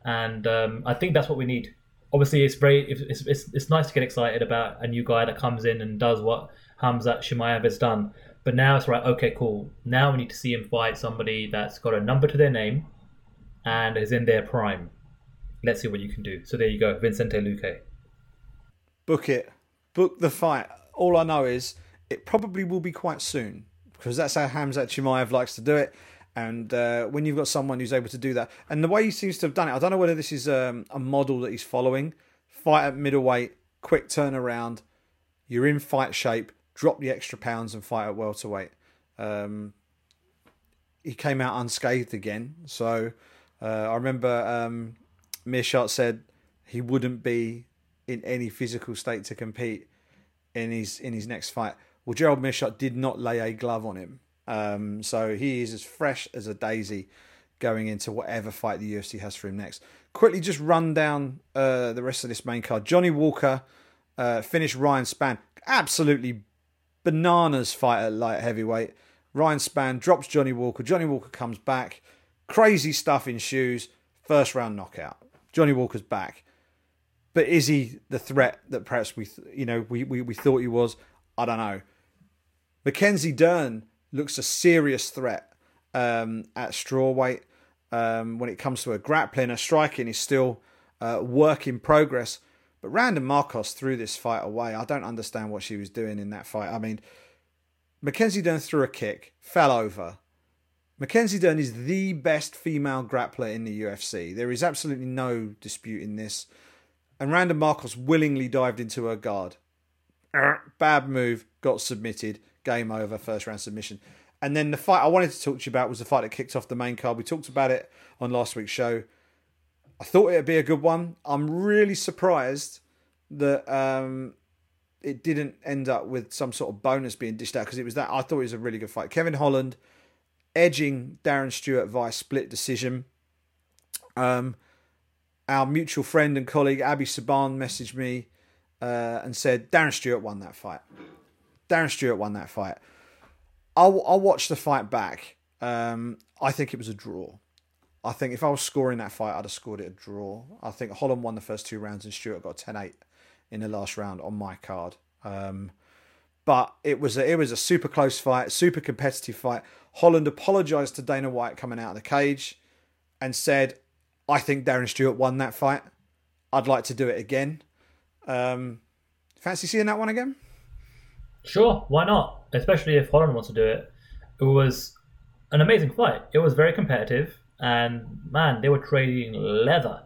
and um, I think that's what we need. Obviously, it's very it's, it's, it's nice to get excited about a new guy that comes in and does what Khamzat Chimaev has done. But now it's right. Okay, cool. Now we need to see him fight somebody that's got a number to their name and is in their prime. Let's see what you can do. So there you go, Vincente Luque. Book it. Book the fight. All I know is it probably will be quite soon because that's how Khamzat Chimaev likes to do it. And uh, when you've got someone who's able to do that, and the way he seems to have done it, I don't know whether this is um, a model that he's following. Fight at middleweight, quick turnaround, you're in fight shape, drop the extra pounds and fight at welterweight. Um, he came out unscathed again. So uh, I remember um, Meerschaert said he wouldn't be in any physical state to compete in his in his next fight. Well, Gerald Meerschaert did not lay a glove on him, um, so he is as fresh as a daisy going into whatever fight the UFC has for him next. Quickly, just run down uh, the rest of this main card. Johnny Walker uh, finished Ryan Spann. Absolutely bananas fight at light heavyweight. Ryan Spann drops Johnny Walker. Johnny Walker comes back. Crazy stuff in shoes. First round knockout. Johnny Walker's back. But is he the threat that perhaps we, you know, we, we, we thought he was? I don't know. Mackenzie Dern looks a serious threat um, at strawweight. Um, when it comes to a grappling, a striking is still uh, work in progress. But Randa Markos threw this fight away. I don't understand what she was doing in that fight. I mean, Mackenzie Dern threw a kick, fell over. Mackenzie Dern is the best female grappler in the UFC. There is absolutely no dispute in this. And Randa Markos willingly dived into her guard. Bad move, got submitted, game over, first round submission. And then the fight I wanted to talk to you about was the fight that kicked off the main card. We talked about it on last week's show. I thought it'd be a good one. I'm really surprised that um, it didn't end up with some sort of bonus being dished out because it was that I thought it was a really good fight. Kevin Holland edging Darren Stewart via split decision. Um, our mutual friend and colleague Abbey Subhan messaged me uh, and said Darren Stewart won that fight. Darren Stewart won that fight. I'll, I'll watch the fight back. Um, I think it was a draw. I think if I was scoring that fight, I'd have scored it a draw. I think Holland won the first two rounds and Stewart got 10 8 in the last round on my card. Um, but it was a, it was a super close fight, super competitive fight. Holland apologised to Dana White coming out of the cage and said, "I think Darren Stewart won that fight. I'd like to do it again." Um, fancy seeing that one again? Sure, why not? Especially if Holland wants to do it. It was an amazing fight. It was very competitive and man, they were trading leather.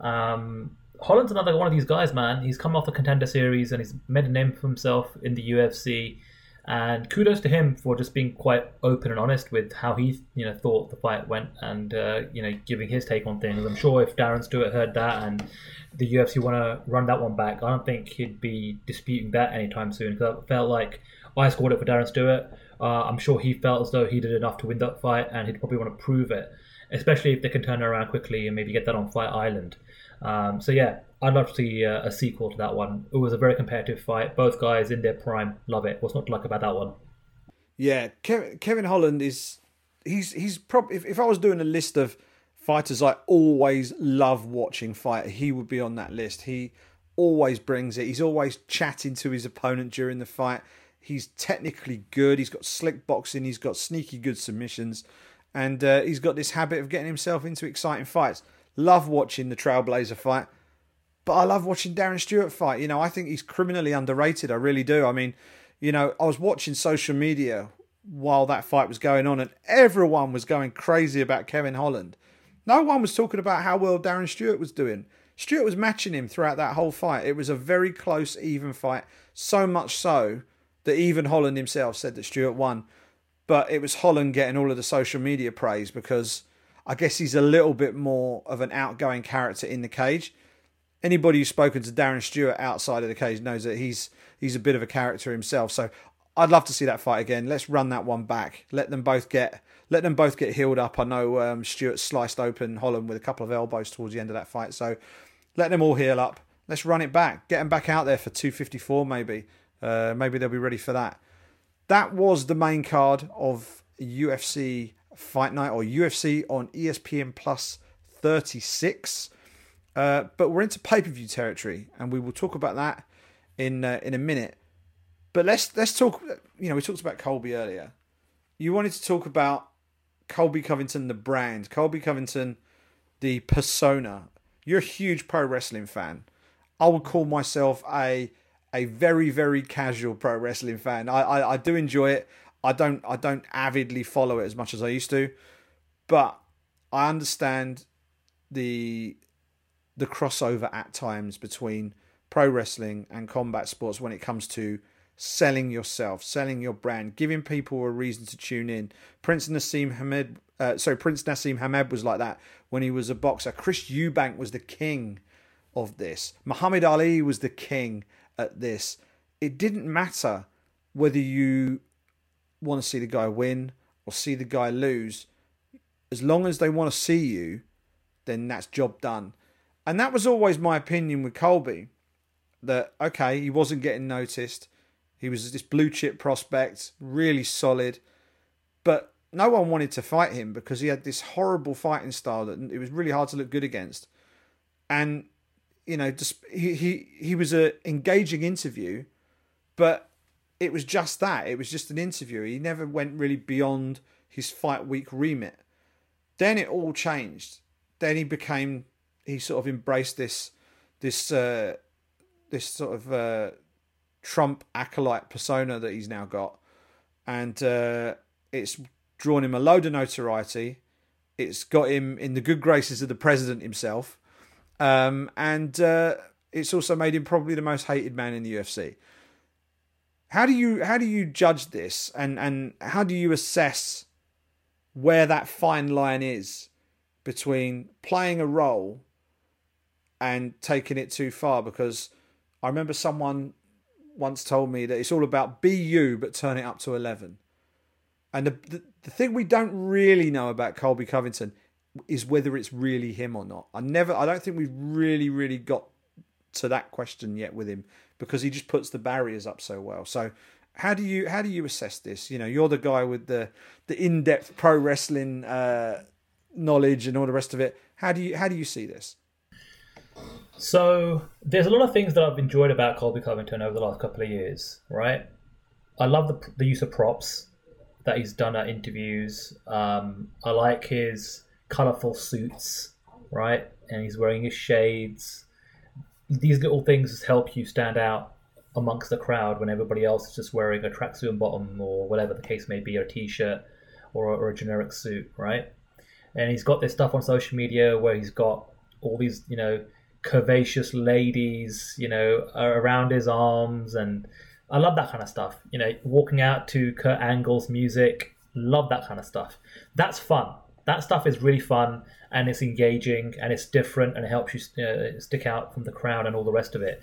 Um, Holland's another one of these guys, man. He's come off the contender series and he's made a name for himself in the UFC. And kudos to him for just being quite open and honest with how he, you know, thought the fight went, and uh, you know, giving his take on things. I'm sure if Darren Stewart heard that and the UFC want to run that one back, I don't think he'd be disputing that anytime soon. Because I felt like I scored it for Darren Stewart. Uh, I'm sure he felt as though he did enough to win that fight, and he'd probably want to prove it especially if they can turn it around quickly and maybe get that on Fight Island. Um, so yeah, I'd love to see uh, a sequel to that one. It was a very competitive fight. Both guys in their prime. Love it. What's not to like about that one? Yeah, Kevin, Kevin Holland is he's he's probably if, if I was doing a list of fighters I always love watching fight, he would be on that list. He always brings it. He's always chatting to his opponent during the fight. He's technically good. He's got slick boxing. He's got sneaky good submissions and uh, he's got this habit of getting himself into exciting fights. Love watching the Trailblazer fight, but I love watching Darren Stewart fight. You know, I think he's criminally underrated. I really do. I mean, you know, I was watching social media while that fight was going on, and everyone was going crazy about Kevin Holland. No one was talking about how well Darren Stewart was doing. Stewart was matching him throughout that whole fight. It was a very close, even fight. So much so that even Holland himself said that Stewart won but it was Holland getting all of the social media praise because I guess he's a little bit more of an outgoing character in the cage. Anybody who's spoken to Darren Stewart outside of the cage knows that he's he's a bit of a character himself. So I'd love to see that fight again. Let's run that one back. Let them both get let them both get healed up. I know um, Stewart sliced open Holland with a couple of elbows towards the end of that fight, so let them all heal up. Let's run it back. Get them back out there for 254 maybe. Uh, maybe they'll be ready for that. That was the main card of UFC Fight Night or UFC on ESPN Plus 36. Uh, but we're into pay per view territory, and we will talk about that in uh, in a minute. But let's let's talk. You know, we talked about Colby earlier. You wanted to talk about Colby Covington, the brand, Colby Covington, the persona. You're a huge pro wrestling fan. I would call myself a a very very casual pro wrestling fan. I, I, I do enjoy it. I don't I don't avidly follow it as much as I used to, but I understand the the crossover at times between pro wrestling and combat sports when it comes to selling yourself, selling your brand, giving people a reason to tune in. Prince Naseem Hamed, uh, sorry, Prince Naseem Hamed was like that when he was a boxer. Chris Eubank was the king of this. Muhammad Ali was the king at this. It didn't matter whether you want to see the guy win or see the guy lose. As long as they want to see you, then that's job done. And that was always my opinion with Colby. That okay, he wasn't getting noticed. He was this blue chip prospect, really solid, but no one wanted to fight him because he had this horrible fighting style that it was really hard to look good against. And you know, he he he was an engaging interview, but it was just that. It was just an interview. He never went really beyond his fight week remit. Then it all changed. Then he became he sort of embraced this this uh, this sort of uh, Trump acolyte persona that he's now got, and uh, it's drawn him a load of notoriety. It's got him in the good graces of the president himself, um, and uh, it's also made him probably the most hated man in the UFC. How do you how do you judge this, and and how do you assess where that fine line is between playing a role and taking it too far? Because I remember someone once told me that it's all about be you, but turn it up to eleven. And the, the, the thing we don't really know about Colby Covington is whether it's really him or not. I never, I don't think we've really, really got to that question yet with him because he just puts the barriers up so well. So how do you how do you assess this? You know, you're the guy with the the in depth pro wrestling uh, knowledge and all the rest of it. How do you how do you see this? So there's a lot of things that I've enjoyed about Colby Covington over the last couple of years. Right, I love the the use of props that he's done at interviews. Um, I like his colorful suits, right, and he's wearing his shades these little things help you stand out amongst the crowd when everybody else is just wearing a tracksuit bottom or whatever the case may be, or a t-shirt or, or a generic suit, right? And he's got this stuff on social media where he's got all these, you know, curvaceous ladies, you know, around his arms, and I love that kind of stuff. You know, walking out to Kurt Angle's music, love that kind of stuff. That's fun. That stuff is really fun and it's engaging and it's different and it helps you uh, stick out from the crowd and all the rest of it.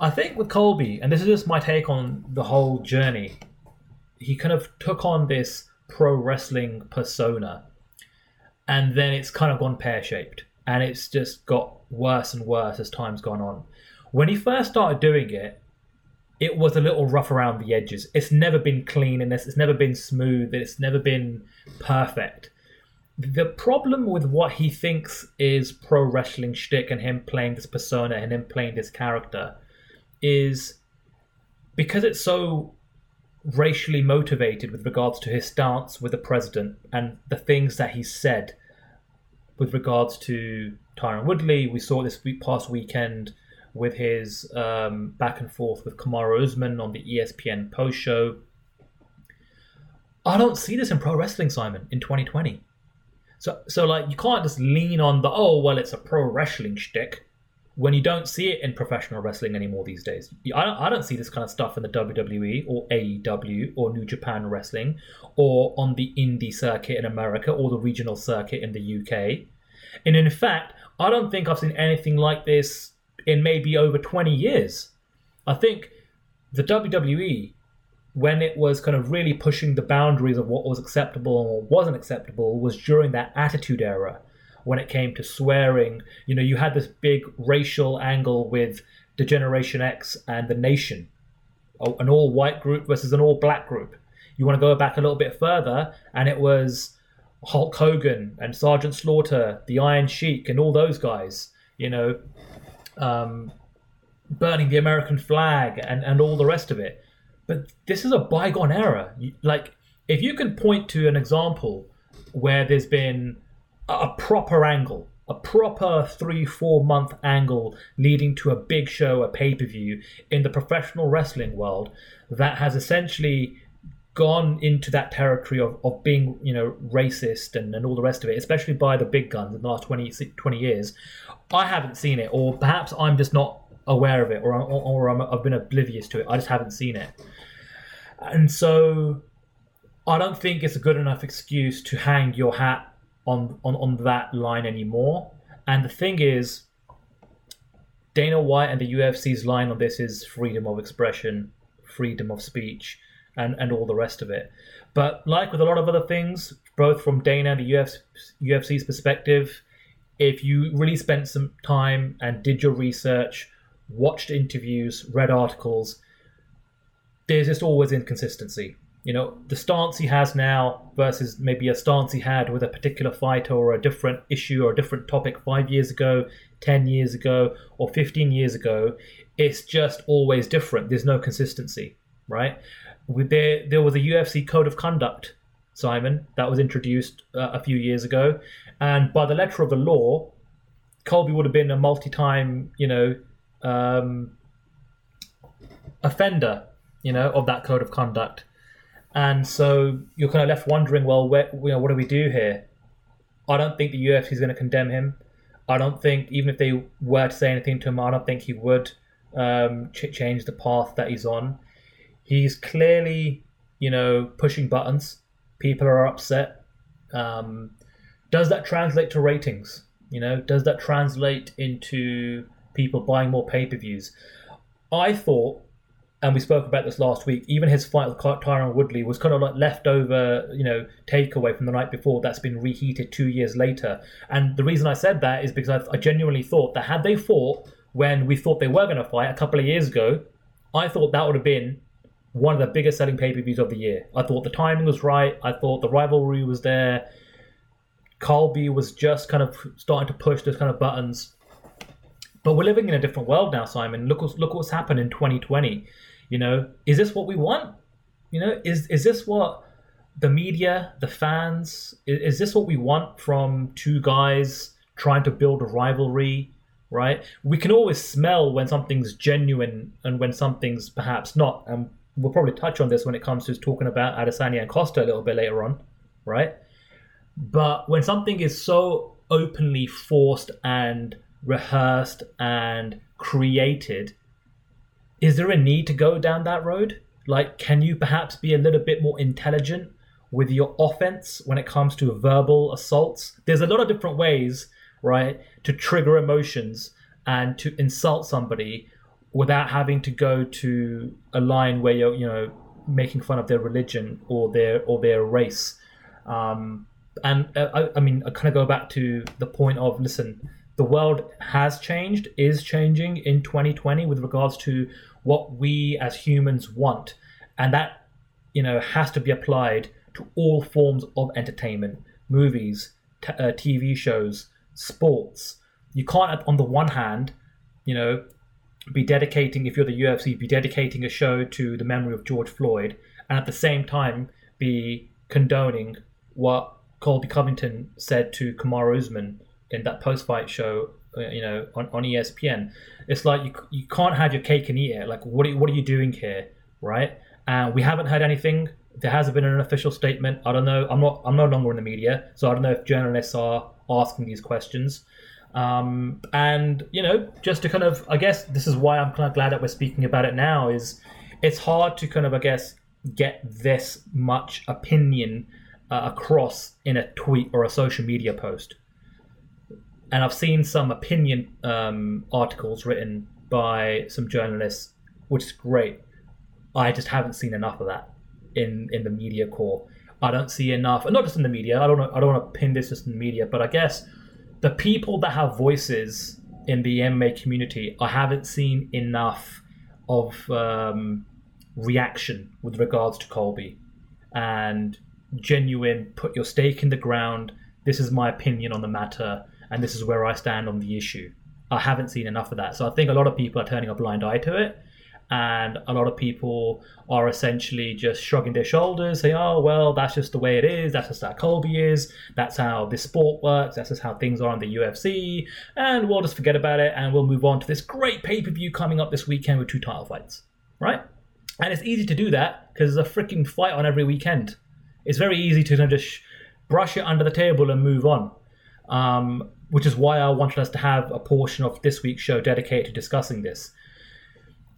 I think with Colby, and this is just my take on the whole journey, he kind of took on this pro wrestling persona and then it's kind of gone pear shaped and it's just got worse and worse as time's gone on. When he first started doing it, it was a little rough around the edges. It's never been clean and it's never been smooth. It's never been perfect the problem with what he thinks is pro wrestling shtick and him playing this persona and him playing this character is because it's so racially motivated with regards to his stance with the president and the things that he said with regards to Tyron Woodley. We saw this week, past weekend with his um, back and forth with Kamaru Usman on the ESPN post show. I don't see this in pro wrestling, Simon, in 2020. So, so like you can't just lean on the oh well, it's a pro wrestling shtick when you don't see it in professional wrestling anymore these days. I don't, I don't see this kind of stuff in the WWE or AEW or New Japan Wrestling or on the indie circuit in America or the regional circuit in the UK. And in fact, I don't think I've seen anything like this in maybe over 20 years. I think the WWE when it was kind of really pushing the boundaries of what was acceptable and what wasn't acceptable was during that attitude era when it came to swearing. You know, you had this big racial angle with the Generation X and the Nation, an all white group versus an all black group. You want to go back a little bit further, and it was Hulk Hogan and Sergeant Slaughter, the Iron Sheik, and all those guys. You know, um, burning the American flag and, and all the rest of it. But this is a bygone era. Like, if you can point to an example where there's been a proper angle, a proper three, four month angle leading to a big show, a pay per view in the professional wrestling world that has essentially gone into that territory of, of being, you know, racist and, and all the rest of it, especially by the big guns in the last 20, 20 years. I haven't seen it, or perhaps I'm just not aware of it, or, or, or I've been oblivious to it. I just haven't seen it. And so I don't think it's a good enough excuse to hang your hat on, on, on that line anymore. And the thing is, Dana White and the UFC's line on this is freedom of expression, freedom of speech, and, and all the rest of it. But like with a lot of other things, both from Dana and the UFC, UFC's perspective, if you really spent some time and did your research, watched interviews, read articles, there's just always inconsistency. You know, the stance he has now versus maybe a stance he had with a particular fighter or a different issue or a different topic five years ago, 10 years ago, or 15 years ago, it's just always different. There's no consistency, right? There, there was a UFC code of conduct, Simon, that was introduced uh, a few years ago. And by the letter of the law, Colby would have been a multi time, you know, um, offender, you know, of that code of conduct. And so you're kind of left wondering, well, where, you know, what do we do here? I don't think the UFC is going to condemn him. I don't think, even if they were to say anything to him, I don't think he would um, ch- change the path that he's on. He's clearly, you know, pushing buttons. People are upset. Um, does that translate to ratings? You know, does that translate into people buying more pay per views? I thought and we spoke about this last week. Even his fight with Tyron Woodley was kind of like leftover, you know, takeaway from the night before that's been reheated two years later. And the reason I said that is because I, I genuinely thought that had they fought when we thought they were going to fight a couple of years ago, I thought that would have been one of the biggest selling pay per views of the year. I thought the timing was right. I thought the rivalry was there. Colby was just kind of starting to push those kind of buttons. But we're living in a different world now, Simon. Look, look what's happened in 2020. You know, is this what we want? You know, is is this what the media, the fans, is, is this what we want from two guys trying to build a rivalry? Right? We can always smell when something's genuine and when something's perhaps not. And we'll probably touch on this when it comes to talking about Adesanya and Costa a little bit later on, right? But when something is so openly forced and rehearsed and created, is there a need to go down that road? Like, can you perhaps be a little bit more intelligent with your offense when it comes to verbal assaults? There's a lot of different ways, right, to trigger emotions and to insult somebody without having to go to a line where you're, you know, making fun of their religion or their or their race. Um, and uh, I, I mean, I kind of go back to the point of listen, the world has changed, is changing in 2020 with regards to what we as humans want, and that you know has to be applied to all forms of entertainment, movies, t- uh, TV shows, sports. You can't, on the one hand, you know, be dedicating if you're the UFC, be dedicating a show to the memory of George Floyd, and at the same time be condoning what Colby Covington said to Kamaru Usman in that post-fight show uh, you know on, on espn it's like you, you can't have your cake and eat it. Like what are, what are you doing here right? And we haven't heard anything. There hasn't been an official statement. I don't know. I'm not i'm no longer in the media so i don't know if journalists are asking these questions. Um, and you know just to kind of i guess this is why i'm kind of glad that we're speaking about it now is it's hard to kind of i guess get this much opinion uh, across in a tweet or a social media post and I've seen some opinion um, articles written by some journalists, which is great. I just haven't seen enough of that in in the media core. I don't see enough, and not just in the media. I don't I don't want to pin this just in the media, but I guess the people that have voices in the MMA community, I haven't seen enough of um, reaction with regards to Colby and genuine put your stake in the ground. This is my opinion on the matter, and this is where I stand on the issue. I haven't seen enough of that. So I think a lot of people are turning a blind eye to it. And a lot of people are essentially just shrugging their shoulders, saying, oh, well, that's just the way it is. That's just how Colby is. That's how this sport works. That's just how things are in the UFC. And we'll just forget about it and we'll move on to this great pay per view coming up this weekend with two title fights. Right? And it's easy to do that because there's a freaking fight on every weekend. It's very easy to just brush it under the table and move on. Um, which is why I wanted us to have a portion of this week's show dedicated to discussing this.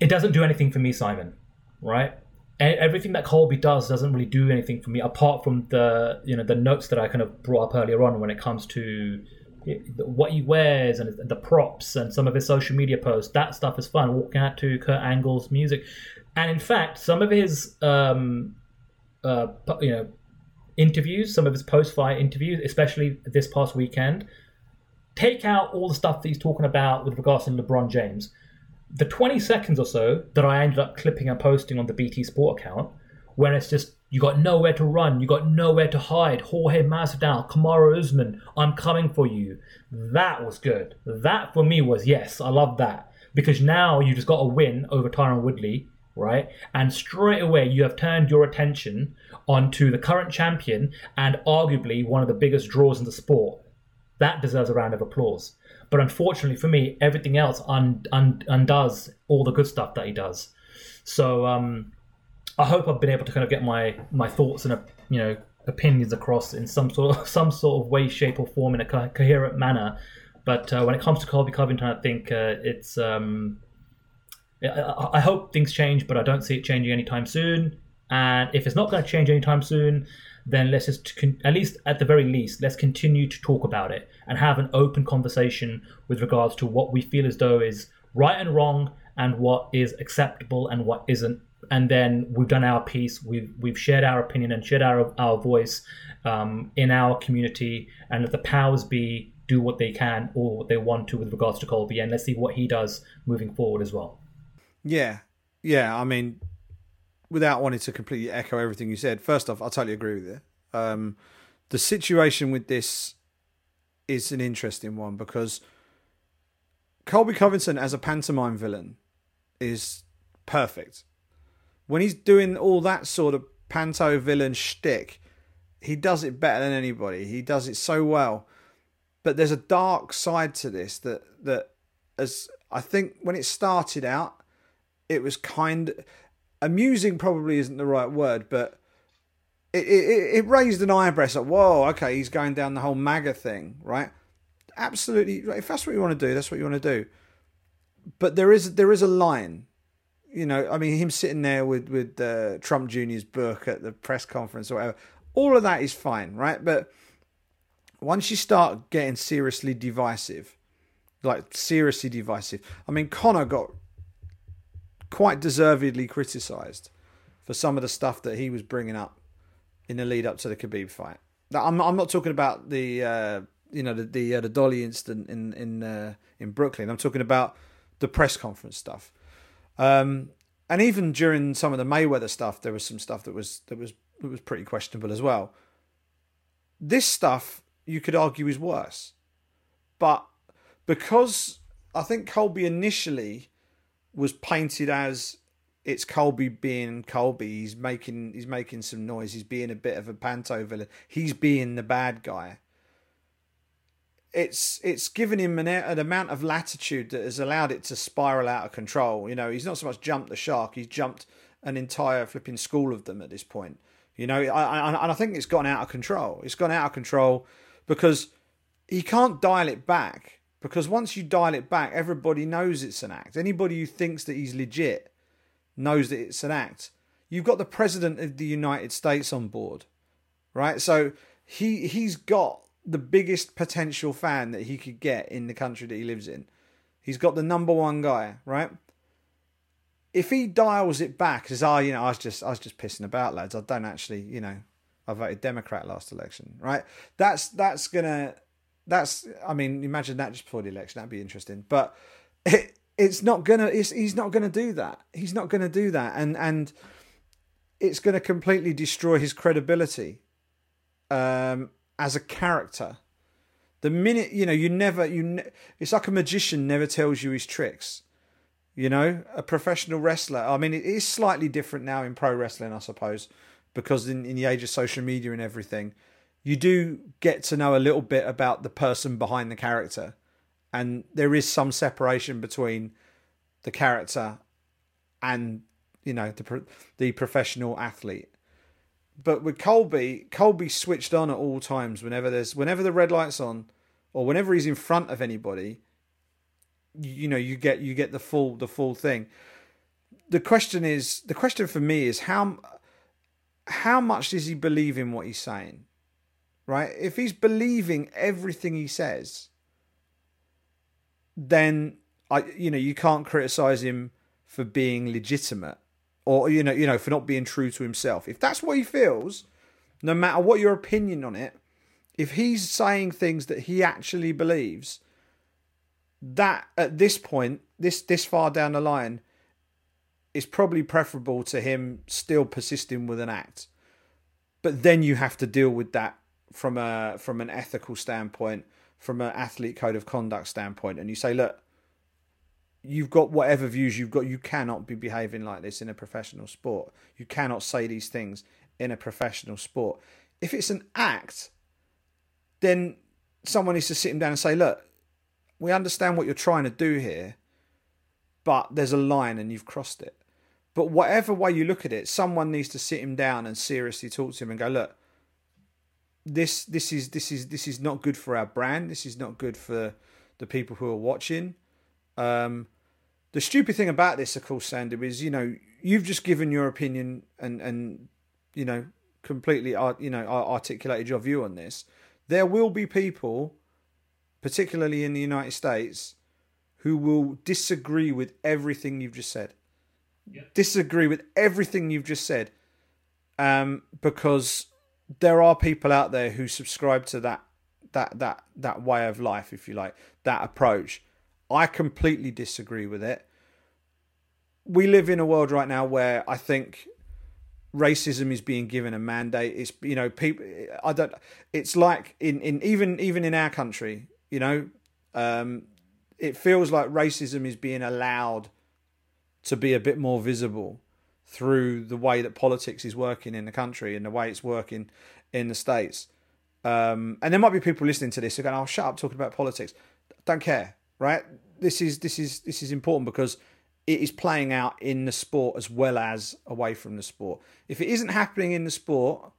It doesn't do anything for me, Simon, right? Everything that Colby does doesn't really do anything for me, apart from the you know the notes that I kind of brought up earlier on when it comes to what he wears and the props and some of his social media posts. That stuff is fun. Walking out to Kurt Angle's music, and in fact, some of his um, uh, you know interviews, some of his post-fight interviews, especially this past weekend, take out all the stuff that he's talking about with regards to LeBron James. The 20 seconds or so that I ended up clipping and posting on the BT Sport account, where it's just you got nowhere to run, you got nowhere to hide. Jorge Masvidal, Kamaru Usman, I'm coming for you. That was good. That for me was yes, I love that because now you just got a win over Tyron Woodley right? And straight away, you have turned your attention onto the current champion and arguably one of the biggest draws in the sport. That deserves a round of applause. But unfortunately for me, everything else un- un- undoes all the good stuff that he does. So um, I hope I've been able to kind of get my my thoughts and you know opinions across in some sort of some sort of way, shape, or form in a co- coherent manner. But uh, when it comes to Colby Covington, I think uh, it's um, I hope things change, but I don't see it changing anytime soon. And if it's not going to change anytime soon, then let's just, con- at least at the very least, let's continue to talk about it and have an open conversation with regards to what we feel as though is right and wrong and what is acceptable and what isn't. And then we've done our piece. We've we've shared our opinion and shared our our voice um, in our community. And let the powers be do what they can or what they want to with regards to Colby, and let's see what he does moving forward as well. Yeah, yeah. I mean, without wanting to completely echo everything you said, first off, I totally agree with you. Um, the situation with this is an interesting one because Colby Covington as a pantomime villain is perfect. When he's doing all that sort of panto villain shtick, he does it better than anybody. He does it so well. But there's a dark side to this that that as I think when it started out, it was kind amusing probably isn't the right word, but it, it, it raised an eyebrow. Like, whoa, okay, he's going down the whole MAGA thing, right? Absolutely. If that's what you want to do, that's what you want to do. But there is there is a line, you know. I mean, him sitting there with with uh, Trump Jr.'s book at the press conference or whatever. All of that is fine, right? But once you start getting seriously divisive, like seriously divisive. I mean, Conor got quite deservedly criticised for some of the stuff that he was bringing up in the lead up to the Khabib fight. I'm I'm not talking about the uh, you know the the, uh, the Dolly incident in in uh, in Brooklyn. I'm talking about the press conference stuff. Um, and even during some of the Mayweather stuff, there was some stuff that was that was that was pretty questionable as well. This stuff you could argue is worse, but because I think Colby initially was painted as it's Colby being Colby. He's making he's making some noise. He's being a bit of a panto villain. He's being the bad guy. It's it's given him an, an amount of latitude that has allowed it to spiral out of control. You know, he's not so much jumped the shark. He's jumped an entire flipping school of them at this point. You know, I, I, and I think it's gone out of control. It's gone out of control because he can't dial it back because once you dial it back, everybody knows it's an act. Anybody who thinks that he's legit knows that it's an act. You've got the president of the United States on board, right? So he he's got the biggest potential fan that he could get in the country that he lives in. He's got the number one guy, right? if he dials it back, says, "Oh, you know, I was just I was just pissing about, lads. I don't actually, you know, I voted Democrat last election, right? That's that's gonna that's I mean, imagine that just before the election. That'd be interesting, but it, it's not gonna. It's, he's not gonna do that. He's not gonna do that, and and it's to completely destroy his credibility um, as a character. The minute you know, you never you. Ne- it's like a magician never tells you his tricks. You know, a professional wrestler. I mean, it is slightly different now in pro wrestling, I suppose, because in, in the age of social media and everything, you do get to know a little bit about the person behind the character, and there is some separation between the character and you know the the professional athlete. But with Colby, Colby switched on at all times. Whenever there's whenever the red light's on, or whenever he's in front of anybody, you, know you get you get the full the full thing. The question is the question for me is how how much does he believe in what he's saying? Right? If he's believing everything he says, then I you know you can't criticize him for being legitimate or you know you know for not being true to himself if that's what he feels no matter what your opinion on it if he's saying things that he actually believes that at this point this this far down the line is probably preferable to him still persisting with an act but then you have to deal with that from a from an ethical standpoint from an athlete code of conduct standpoint and you say look you've got whatever views you've got. You cannot be behaving like this in a professional sport. You cannot say these things in a professional sport. If it's an act, then someone needs to sit him down and say, look, we understand what you're trying to do here, but there's a line and you've crossed it. But whatever way you look at it, someone needs to sit him down and seriously talk to him and go, look, this this is this is this is not good for our brand. This is not good for the people who are watching. Um, the stupid thing about this, of course, Sandy, is you know you've just given your opinion and and you know completely you know articulated your view on this. There will be people, particularly in the United States, who will disagree with everything you've just said. Yep. Disagree with everything you've just said, um, because there are people out there who subscribe to that that that that way of life, if you like, that approach. I completely disagree with it we live in a world right now where I think racism is being given a mandate. It's you know people. I don't. It's like in in even even in our country, you know, um, it feels like racism is being allowed to be a bit more visible through the way that politics is working in the country and the way it's working in the states. Um, and there might be people listening to this who go, "Oh, shut up, talking about politics." Don't care, right? This is this is this is important because it is playing out in the sport as well as away from the sport. If it isn't happening in the sport,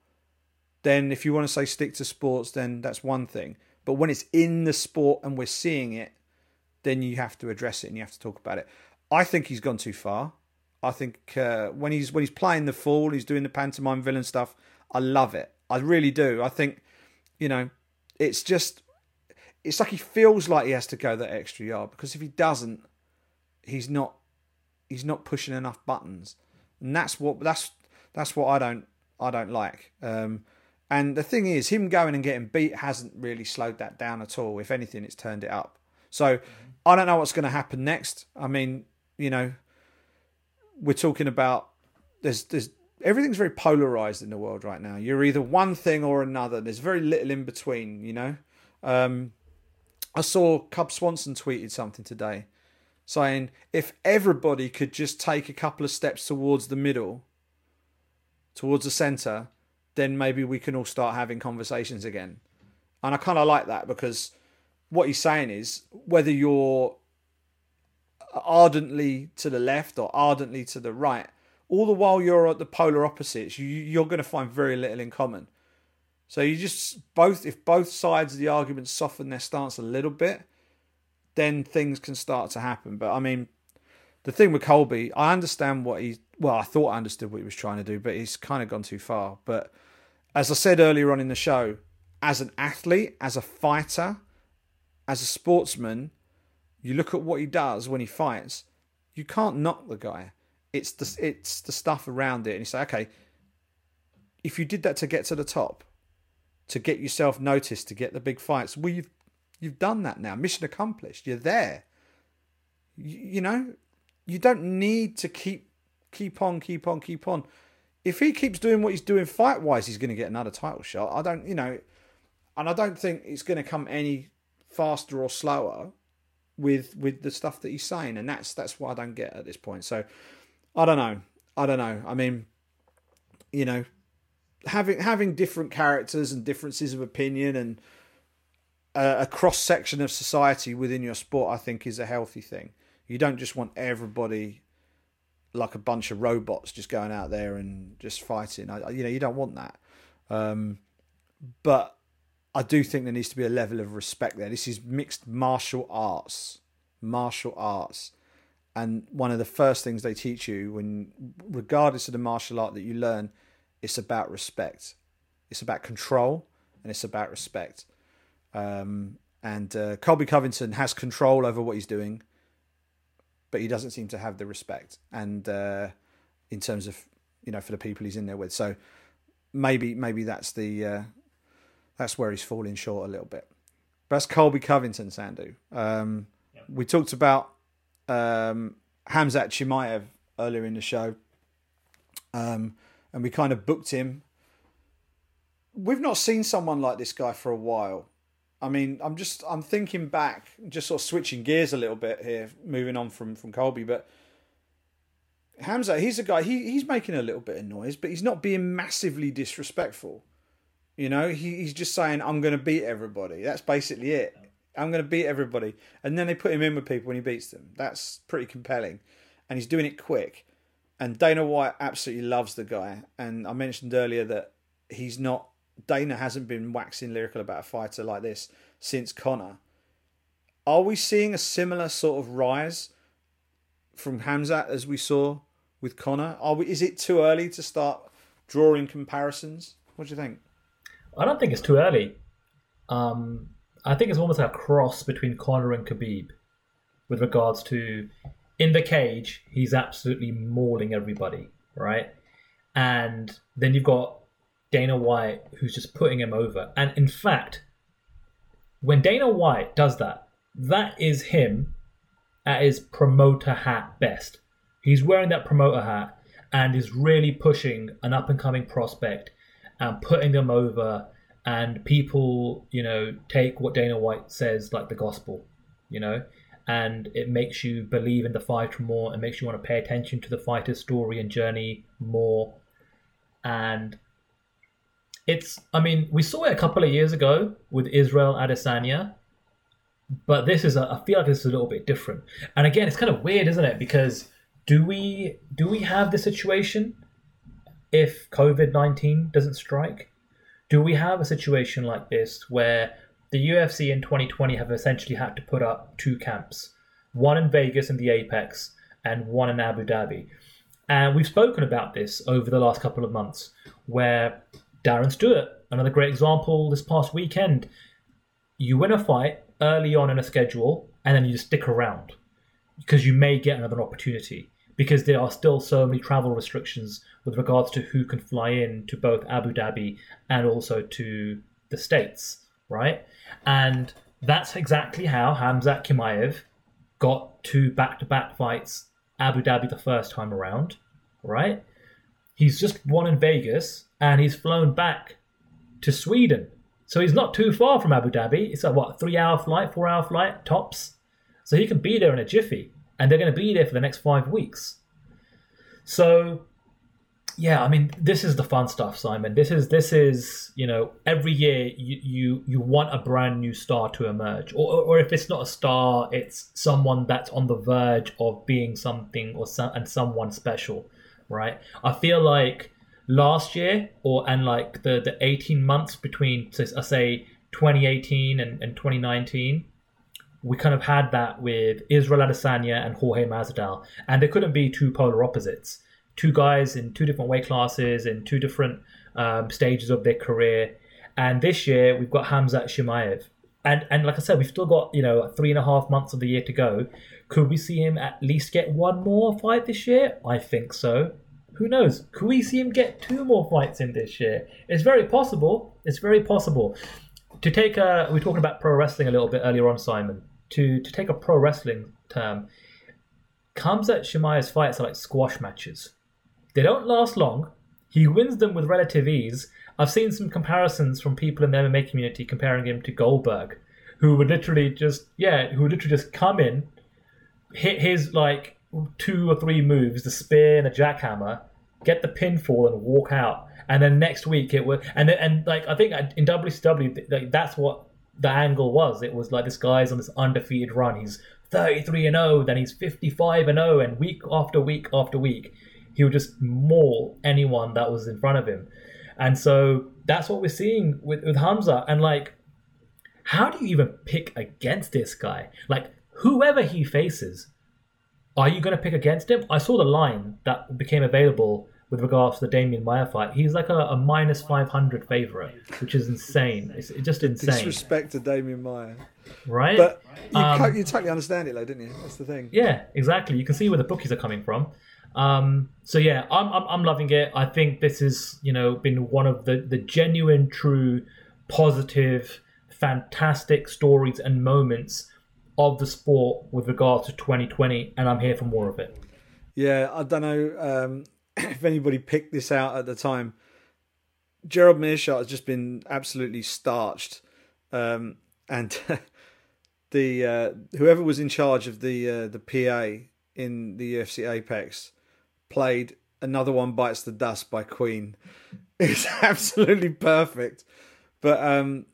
then if you want to say stick to sports, then that's one thing. But when it's in the sport and we're seeing it, then you have to address it and you have to talk about it. I think he's gone too far. I think uh, when he's when he's playing the fool, he's doing the pantomime villain stuff. I love it. I really do. I think, you know, it's just it's like he feels like he has to go that extra yard because if he doesn't, he's not he's not pushing enough buttons, and that's what that's that's what I don't I don't like. Um, and the thing is, him going and getting beat hasn't really slowed that down at all. If anything, it's turned it up. So mm-hmm. I don't know what's going to happen next. I mean, you know, we're talking about there's there's everything's very polarized in the world right now. You're either one thing or another. There's very little in between. You know, um, I saw Cub Swanson tweeted something today saying if everybody could just take a couple of steps towards the middle, towards the centre, then maybe we can all start having conversations again. And I kind of like that because what he's saying is whether you're ardently to the left or ardently to the right, all the while you're at the polar opposites, you, you're going to find very little in common. So you just both, if both sides of the argument soften their stance a little bit, then things can start to happen. But I mean, the thing with Colby, I understand what he. Well, I thought I understood what he was trying to do, but he's kind of gone too far. But as I said earlier on in the show, as an athlete, as a fighter, as a sportsman, you look at what he does when he fights. You can't knock the guy. It's the it's the stuff around it, and you say, okay, if you did that to get to the top, to get yourself noticed, to get the big fights, well, you've you've done that now. Mission accomplished. You're there. You, you know, you don't need to keep keep on, keep on, keep on. If he keeps doing what he's doing fight wise, he's going to get another title shot. I don't, you know, and I don't think it's going to come any faster or slower with with the stuff that he's saying, and that's that's what I don't get at this point. So I don't know. I don't know. I mean, you know, having having different characters and differences of opinion and a, a cross section of society within your sport, I think, is a healthy thing. You don't just want everybody like a bunch of robots just going out there and just fighting. I, you know, you don't want that. Um, but I do think there needs to be a level of respect there. This is mixed martial arts, martial arts, and one of the first things they teach you when, regardless of the martial art that you learn, it's about respect. It's about control and it's about respect. Um, and uh, Colby Covington has control over what he's doing but he doesn't seem to have the respect and uh, in terms of you know for the people he's in there with. So maybe maybe that's the uh, that's where he's falling short a little bit. But that's Colby Covington, Sandhu. Um. We talked about um, Khamzat Chimaev earlier in the show, um, and we kind of booked him. We've not seen someone like this guy for a while. I mean, I'm just I'm thinking back, just sort of switching gears a little bit here, moving on from from Colby, but Khamzat, he's a guy. He he's making a little bit of noise, but he's not being massively disrespectful. You know, he, he's just saying, "I'm going to beat everybody." That's basically it. I'm going to beat everybody, and then they put him in with people when he beats them. That's pretty compelling, and he's doing it quick. And Dana White absolutely loves the guy. And I mentioned earlier that he's not Dana hasn't been waxing lyrical about a fighter like this since Conor. Are we seeing a similar sort of rise from Khamzat as we saw with Conor? Are we? Is it too early to start drawing comparisons? What do you think? I don't think it's too early. Um, I think it's almost a cross between Conor and Khabib with regards to in the cage, he's absolutely mauling everybody, right? And then you've got Dana White who's just putting him over. And in fact, when Dana White does that, that is him at his promoter hat best. He's wearing that promoter hat and is really pushing an up and coming prospect and putting them over. And people, you know, take what Dana White says like the gospel, you know, and it makes you believe in the fighter more. and makes you want to pay attention to the fighter's story and journey more. And it's I mean we saw it a couple of years ago with Israel Adesanya, but this is a, I feel like this is a little bit different. And again, it's kind of weird, isn't it? Because do we do we have the situation if COVID nineteen doesn't strike? Do we have a situation like this where the UFC in 2020 have essentially had to put up two camps, one in Vegas in the Apex and one in Abu Dhabi? And we've spoken about this over the last couple of months, where Darren Stewart, another great example this past weekend. You win a fight early on in a schedule and then you just stick around because you may get another opportunity because there are still so many travel restrictions with regards to who can fly in to both Abu Dhabi and also to the States, right? And that's exactly how Khamzat Chimaev got two back to back fights, Abu Dhabi the first time around, right? He's just won in Vegas and he's flown back to Sweden. So he's not too far from Abu Dhabi. It's a what, three hour flight, four hour flight, tops. So he can be there in a jiffy. And they're going to be there for the next five weeks. So yeah, I mean, this is the fun stuff, Simon. This is this is you know every year you you, you want a brand new star to emerge, or, or if it's not a star, it's someone that's on the verge of being something or some, and someone special, right? I feel like last year or and like the the 18 months between I say 2018 and, and 2019 we kind of had that with Israel Adesanya and Jorge Masvidal and there couldn't be two polar opposites two guys in two different weight classes in two different um, stages of their career and this year we've got Khamzat Chimaev and and like I said, we've still got you know three and a half months of the year to go. Could we see him at least get one more fight this year? I think so. Who knows? Could we see him get two more fights in this year? It's very possible. It's very possible. To take a, we were talking about pro wrestling a little bit earlier on, Simon. To to take a pro wrestling term, Khamzat Chimaev's fights are like squash matches. They don't last long. He wins them with relative ease. I've seen some comparisons from people in the MMA community comparing him to Goldberg, who would literally just yeah, who would literally just come in, hit his like two or three moves, the spear and a jackhammer, get the pinfall and walk out. And then next week it would and and like I think in WCW like, that's what the angle was. It was like this guy's on this undefeated run. He's 33 and 0, then he's 55 and 0, and week after week after week, he would just maul anyone that was in front of him. And so that's what we're seeing with, with Khamzat. And like, how do you even pick against this guy? Like, whoever he faces, are you going to pick against him? I saw the line that became available with regards to the Demian Maia fight. He's like a, a minus 500 favorite, which is insane. It's just insane. Disrespect to Demian Maia. Right? But you, um, you totally understand it, though, didn't you? That's the thing. Yeah, exactly. You can see where the bookies are coming from. Um, so yeah, I'm, I'm, I'm loving it. I think this has you know been one of the the genuine, true, positive, fantastic stories and moments of the sport with regards to 2020, and I'm here for more of it. Yeah, I don't know um, if anybody picked this out at the time. Gerald Meerschaert has just been absolutely starched, um, and the uh, whoever was in charge of the uh, the PA in the UFC Apex played Another One Bites the Dust by Queen. It's absolutely perfect. But um,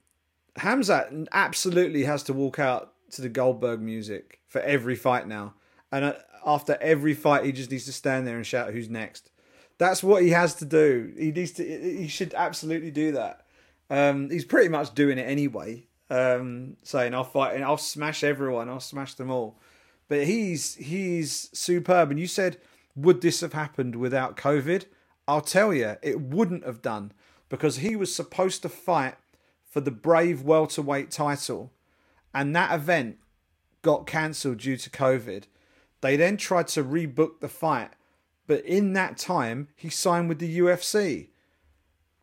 Khamzat absolutely has to walk out to the Goldberg music for every fight now. And uh, after every fight, he just needs to stand there and shout, "Who's next?" That's what he has to do. He needs to. He should absolutely do that. Um, he's pretty much doing it anyway, um, saying, "I'll fight and I'll smash everyone. I'll smash them all." But he's he's superb. And you said would this have happened without COVID? I'll tell you, it wouldn't have done because he was supposed to fight for the Brave welterweight title, and that event got cancelled due to COVID. They then tried to rebook the fight, but in that time, he signed with the UFC.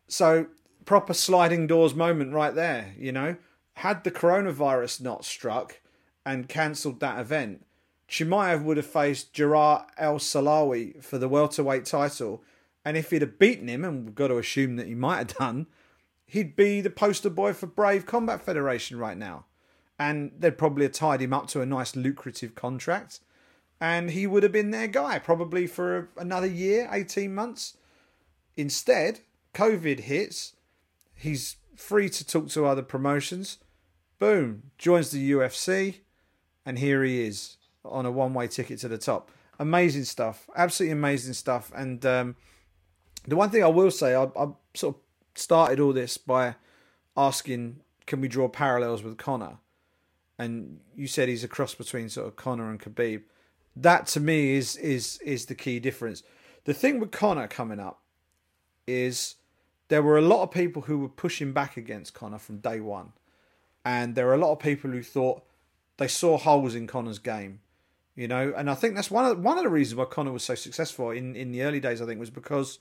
So, proper sliding doors moment right there, you know. Had the coronavirus not struck and cancelled that event, Chimaev would have faced Gerard El Salawi for the welterweight title, and if he'd have beaten him, and we've got to assume that he might have done, he'd be the poster boy for Brave Combat Federation right now. And they'd probably have tied him up to a nice lucrative contract, and he would have been their guy probably for another year, 18 months. Instead, COVID hits, he's free to talk to other promotions. Boom, joins the UFC, and here he is on a one way ticket to the top. Amazing stuff, absolutely amazing stuff. And um, the one thing I will say, I, I sort of started all this by asking, can we draw parallels with Conor? And you said he's a cross between sort of Conor and Khabib. That to me is is is the key difference. The thing with Conor coming up is there were a lot of people who were pushing back against Conor from day one, and there are a lot of people who thought they saw holes in Conor's game you know. And I think that's one of one of the reasons why Conor was so successful in in the early days. I think was because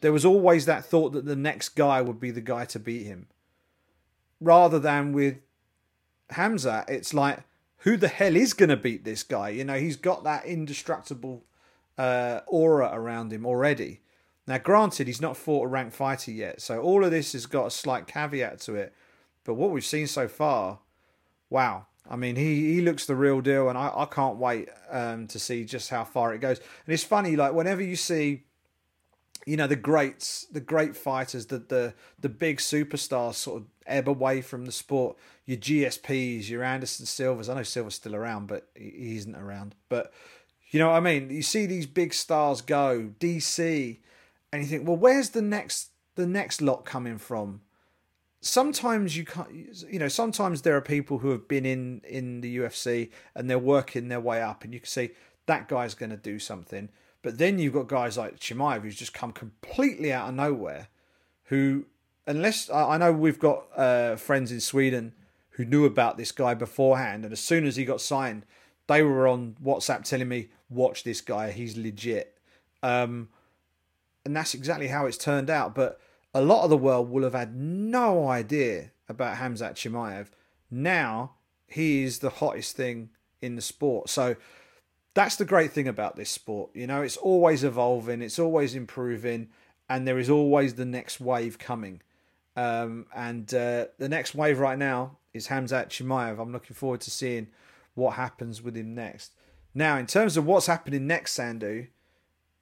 there was always that thought that the next guy would be the guy to beat him, rather than with Hamza. It's like who the hell is going to beat this guy? You know, he's got that indestructible uh, aura around him already. Now, granted, he's not fought a ranked fighter yet, so all of this has got a slight caveat to it. But what we've seen so far, wow, I mean, he, he looks the real deal, and I, I can't wait um, to see just how far it goes. And it's funny, like whenever you see, you know, the greats, the great fighters, the the the big superstars sort of ebb away from the sport. Your GSPs, your Anderson Silvas. I know Silva's still around, but he isn't around. But you know what I mean. You see these big stars go DC, and you think, well, where's the next the next lot coming from? sometimes you can't you know sometimes there are people who have been in in the UFC and they're working their way up and you can see that guy's going to do something but then you've got guys like Chimaev who's just come completely out of nowhere who unless I know we've got uh, friends in Sweden who knew about this guy beforehand, and as soon as he got signed, they were on WhatsApp telling me, "Watch this guy, he's legit." Um, and that's exactly how it's turned out. But a lot of the world will have had no idea about Khamzat Chimaev. Now he is the hottest thing in the sport. So that's the great thing about this sport. You know, it's always evolving, it's always improving, and there is always the next wave coming. Um, and uh, the next wave right now is Khamzat Chimaev. I'm looking forward to seeing what happens with him next. Now, in terms of what's happening next, Sandhu,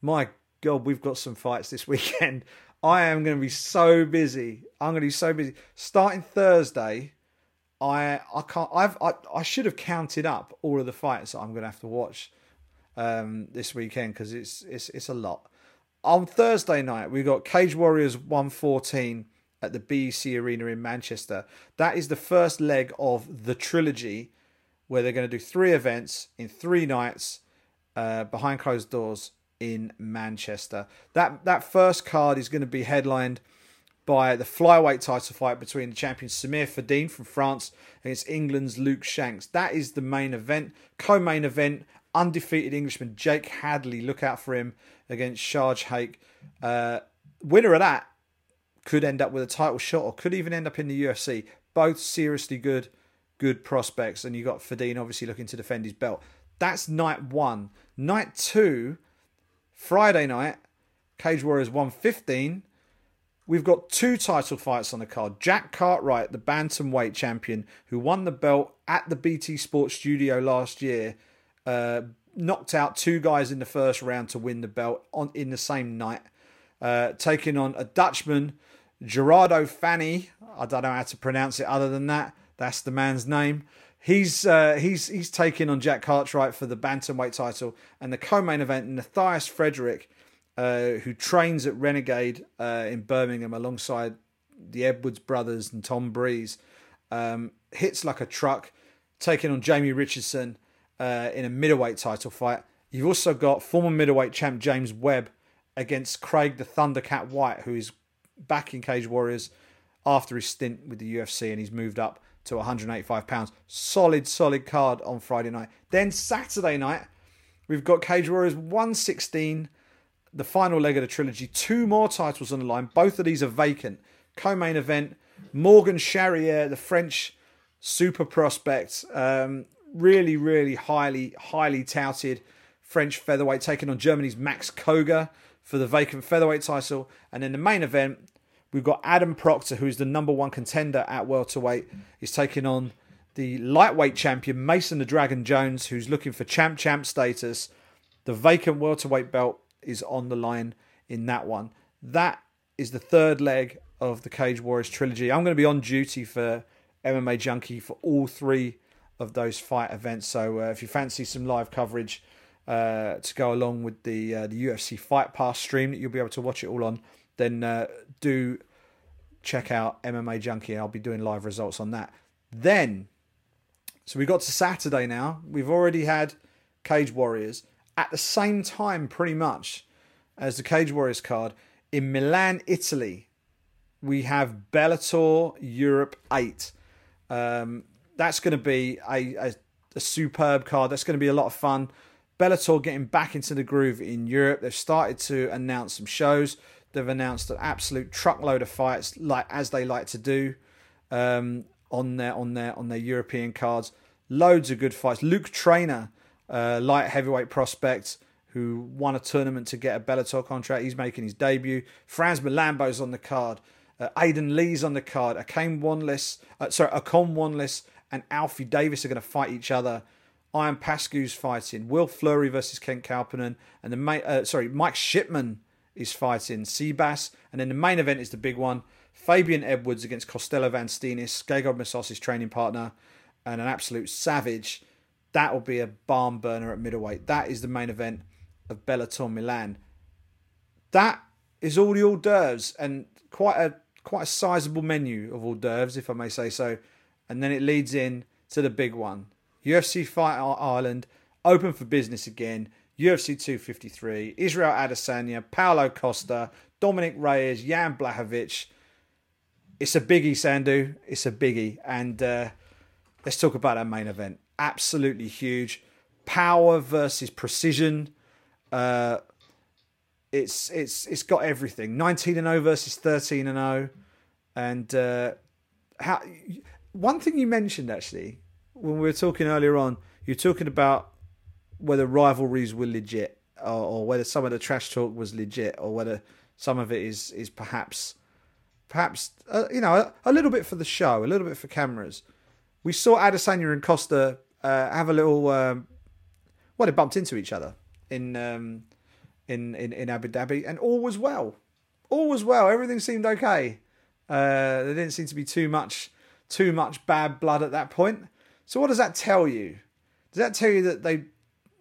my God, we've got some fights this weekend. I am going to be so busy. I'm going to be so busy. Starting Thursday, I I can't. I've I, I should have counted up all of the fights that I'm going to have to watch um, this weekend because it's it's it's a lot. On Thursday night, we got Cage Warriors 114 at the BEC Arena in Manchester. That is the first leg of the trilogy, where they're going to do three events in three nights uh, behind closed doors in Manchester. That that first card is going to be headlined by the flyweight title fight between the champion Samir Faiddine from France against England's Luke Shanks. That is the main event. Co-main event, undefeated Englishman Jake Hadley. Look out for him against Sharj Hake. Uh, winner of that could end up with a title shot or could even end up in the UFC. Both seriously good, good prospects. And you got Faiddine obviously looking to defend his belt. That's night one. Night two Friday night, Cage Warriors 115. We've got two title fights on the card. Jack Cartwright, the bantamweight champion, who won the belt at the BT Sports Studio last year, uh, knocked out two guys in the first round to win the belt on in the same night. Uh, taking on a Dutchman, Gerardo Fanny. I don't know how to pronounce it other than that. That's the man's name. He's uh, he's he's taking on Jack Cartwright for the bantamweight title, and the co-main event, Matthias Frederick, uh, who trains at Renegade uh, in Birmingham alongside the Edwards brothers and Tom Breeze, um, hits like a truck, taking on Jamie Richardson uh, in a middleweight title fight. You've also got former middleweight champ James Webb against Craig the Thundercat White, who is back in Cage Warriors after his stint with the UFC, and he's moved up to 185 pounds. Solid, solid card on Friday night. Then Saturday night, we've got Cage Warriors 116, the final leg of the trilogy. Two more titles on the line. Both of these are vacant. Co-main event: Morgan Charrier, the French super prospect, um, really, really highly, highly touted French featherweight, taking on Germany's Max Coga for the vacant featherweight title. And then the main event, We've got Adam Proctor, who's the number one contender at welterweight. He's taking on the lightweight champion Mason the Dragon Jones, who's looking for champ champ status. The vacant welterweight belt is on the line in that one. That is the third leg of the Cage Warriors trilogy. I'm going to be on duty for MMA Junkie for all three of those fight events. So uh, if you fancy some live coverage uh, to go along with the uh, the UFC Fight Pass stream that you'll be able to watch it all on, then uh, do check out MMA Junkie. I'll be doing live results on that. Then, so we got to Saturday now. We've already had Cage Warriors at the same time, pretty much, as the Cage Warriors card in Milan, Italy. We have Bellator Europe 8. Um, that's going to be a, a, a superb card. That's going to be a lot of fun. Bellator getting back into the groove in Europe. They've started to announce some shows. They've announced an absolute truckload of fights, like as they like to do, um, on their on their on their European cards. Loads of good fights. Luke Trainer, uh, light heavyweight prospect, who won a tournament to get a Bellator contract. He's making his debut. Frans Mlambo's on the card. Uh, Aiden Lee's on the card. Akane Wanless, uh, sorry, Akon Wanless and Alfie Davis are going to fight each other. Ion Pascu's fighting. Will Fleury versus Kent Kauppinen. And the uh, sorry, Mike Shipman is fighting Seabass. And then the main event is the big one Fabian Edwards against Costello Van Steenis, Gegard Mousasi's training partner, and an absolute savage. That will be a barn burner at middleweight. That is the main event of Bellator Milan. That is all the hors d'oeuvres and quite a quite a sizable menu of hors d'oeuvres, if I may say so. And then it leads in to the big one. UFC Fight Island, open for business again. UFC 253, Israel Adesanya, Paulo Costa, Dominic Reyes, Jan Blachowicz. It's a biggie, Sandhu. It's a biggie. And uh, let's talk about that main event. Absolutely huge. Power versus precision. Uh, it's it's it's got everything. 19 and 0 versus 13 and 0. And uh, how one thing you mentioned actually when we were talking earlier on, you're talking about whether rivalries were legit or, or whether some of the trash talk was legit or whether some of it is is perhaps perhaps uh, you know a, a, little bit for the show, a little bit for cameras. We saw Adesanya and Costa uh, have a little um, well, they bumped into each other in, um, in in in Abu Dhabi, and all was well. All was well. Everything seemed okay. Uh, there didn't seem to be too much too much bad blood at that point. So what does that tell you? Does that tell you that they,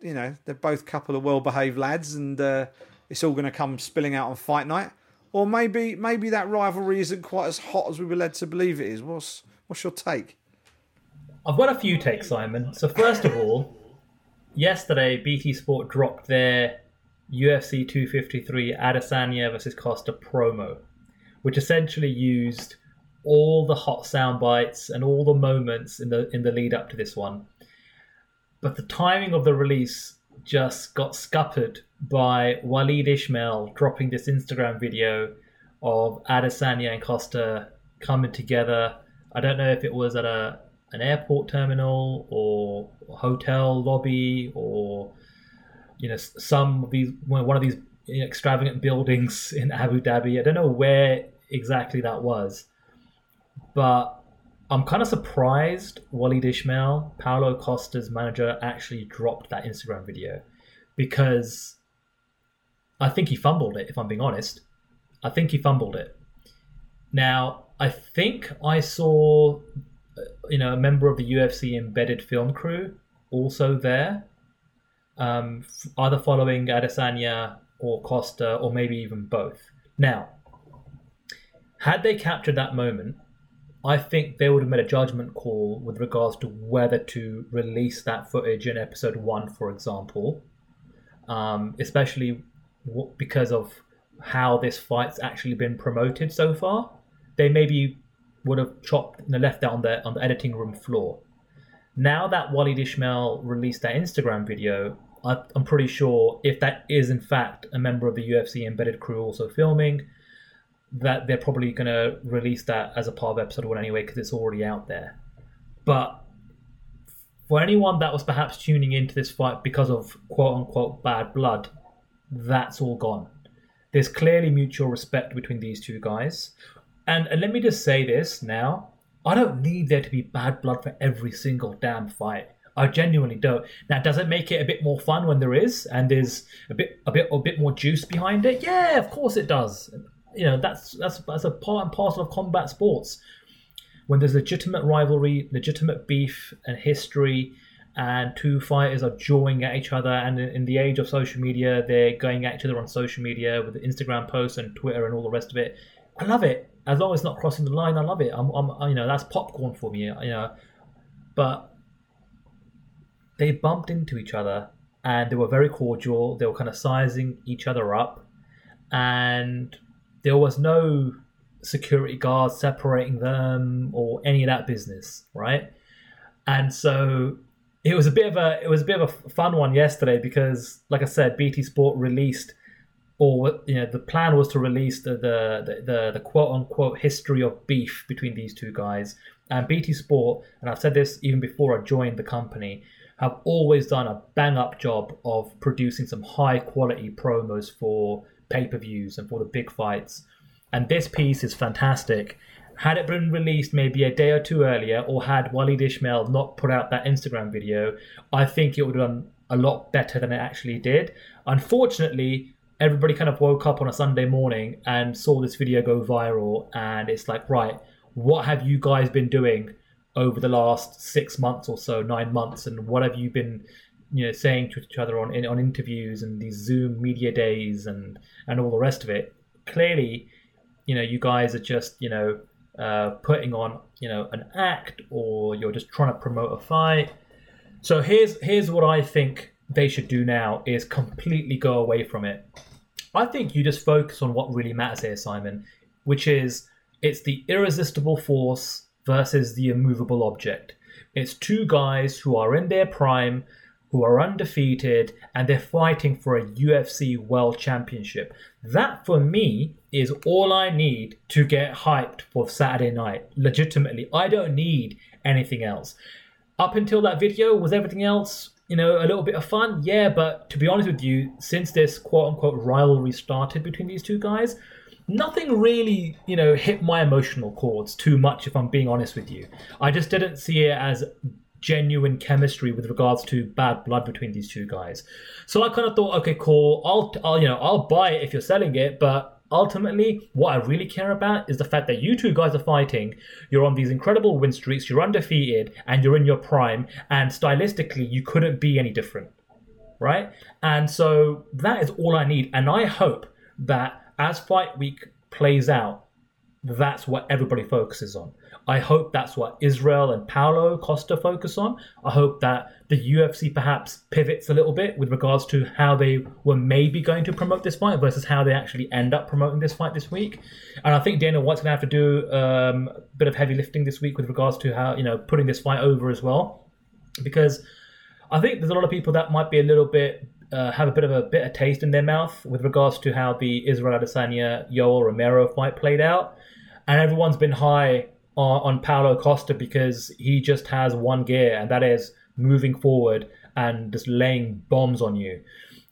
you know, they're both couple of well-behaved lads, and uh, it's all going to come spilling out on fight night? Or maybe maybe that rivalry isn't quite as hot as we were led to believe it is. What's what's your take? I've got a few takes, Simon. So first of all, yesterday BT Sport dropped their UFC 253 Adesanya versus Costa promo, which essentially used all the hot sound bites and all the moments in the in the lead up to this one. But the timing of the release just got scuppered by Walid Ismail dropping this Instagram video of Adesanya and Costa coming together. I don't know if it was at a an airport terminal or hotel lobby or you know some of these one of these extravagant buildings in Abu Dhabi. I don't know where exactly that was, but I'm kind of surprised Walid Ismail, Paulo Costa's manager, actually dropped that Instagram video because I think he fumbled it, if I'm being honest. I think he fumbled it. Now, I think I saw you know, a member of the UFC embedded film crew also there, um, either following Adesanya or Costa, or maybe even both. Now, had they captured that moment, I think they would have made a judgment call with regards to whether to release that footage in episode one, for example, um, especially because of how this fight's actually been promoted so far. They maybe would have chopped and left that on the on the editing room floor. Now that Walid Ismail released that Instagram video, I, I'm pretty sure if that is in fact a member of the UFC embedded crew also filming, that they're probably going to release that as a part of episode one anyway because it's already out there. But for anyone that was perhaps tuning into this fight because of quote unquote bad blood, that's all gone. There's clearly mutual respect between these two guys. And, and let me just say this now. I don't need there to be bad blood for every single damn fight. I genuinely don't. Now, does it make it a bit more fun when there is, and there's a bit, a bit, a bit more juice behind it? Yeah, of course it does. You know, that's that's that's a part and parcel of combat sports. When there's legitimate rivalry, legitimate beef, and history, and two fighters are jawing at each other, and in, the age of social media, they're going at each other on social media with Instagram posts and Twitter and all the rest of it. I love it as long as it's not crossing the line, I love it. I'm, I'm, you know, that's popcorn for me. You know, but they bumped into each other and they were very cordial. They were kind of sizing each other up, and there was no security guards separating them or any of that business, right? And so it was a bit of a it was a bit of a fun one yesterday because, like I said, BT Sport released or you know the plan was to release the the, the, the quote unquote history of beef between these two guys and bt sport and i've said this even before i joined the company have always done a bang up job of producing some high quality promos for pay-per-views and for the big fights and this piece is fantastic had it been released maybe a day or two earlier or had Walid Ismail not put out that Instagram video, I think it would have done a lot better than it actually did. Unfortunately, everybody kind of woke up on a Sunday morning and saw this video go viral, and it's like, right, what have you guys been doing over the last six months or so, nine months, and what have you been, you know, saying to each other on on interviews and these Zoom media days and and all the rest of it? Clearly, you know, you guys are just, you know, uh, putting on, you know, an act, or you're just trying to promote a fight. So here's here's what I think they should do now is completely go away from it I think you just focus on what really matters here, Simon, which is it's the irresistible force versus the immovable object. It's two guys who are in their prime, who are undefeated, and they're fighting for a UFC World Championship. That, for me, is all I need to get hyped for Saturday night. Legitimately, I don't need anything else. Up until that video, was everything else, you know, a little bit of fun? Yeah, but to be honest with you, since this quote unquote rivalry started between these two guys, nothing really, you know, hit my emotional chords too much, if I'm being honest with you. I just didn't see it as genuine chemistry with regards to bad blood between these two guys. So I kind of thought, okay, cool. I'll, I'll, you know, I'll buy it if you're selling it, but ultimately, what I really care about is the fact that you two guys are fighting. You're on these incredible win streaks. You're undefeated, and you're in your prime. And stylistically, you couldn't be any different, right? And so that is all I need. And I hope that as fight week plays out, that's what everybody focuses on. I hope that's what Israel and Paulo Costa focus on. I hope that the UFC perhaps pivots a little bit with regards to how they were maybe going to promote this fight versus how they actually end up promoting this fight this week. And I think Dana White's going to have to do um, a bit of heavy lifting this week with regards to how, you know, putting this fight over as well. Because I think there's a lot of people that might be a little bit uh, have a bit of a bitter taste in their mouth with regards to how the Israel Adesanya Yoel Romero fight played out, and everyone's been high on, on Paulo Costa because he just has one gear, and that is moving forward and just laying bombs on you.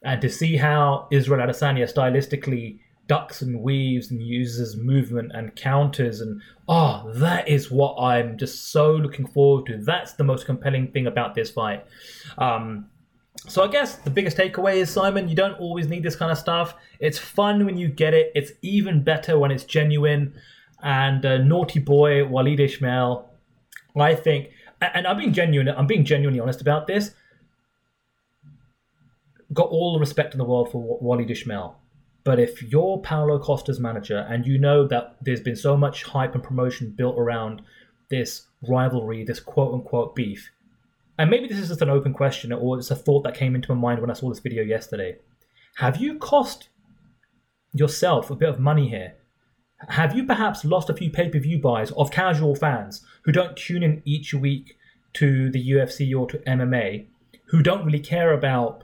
And to see how Israel Adesanya stylistically ducks and weaves and uses movement and counters and oh that is what i'm just so looking forward to. That's the most compelling thing about this fight. Um, so i guess the biggest takeaway is simon you don't always need this kind of stuff it's fun when you get it it's even better when it's genuine and uh, naughty boy Walid Ismail. I think, and I'm being genuine. I'm being genuinely honest about this. Got all the respect in the world for Walid Ismail, but if you're Paulo Costa's manager and you know that there's been so much hype and promotion built around this rivalry, this quote unquote beef, and maybe this is just an open question or it's a thought that came into my mind when I saw this video yesterday. Have you cost yourself a bit of money here have you perhaps lost a few pay per view buys of casual fans who don't tune in each week to the UFC or to MMA, who don't really care about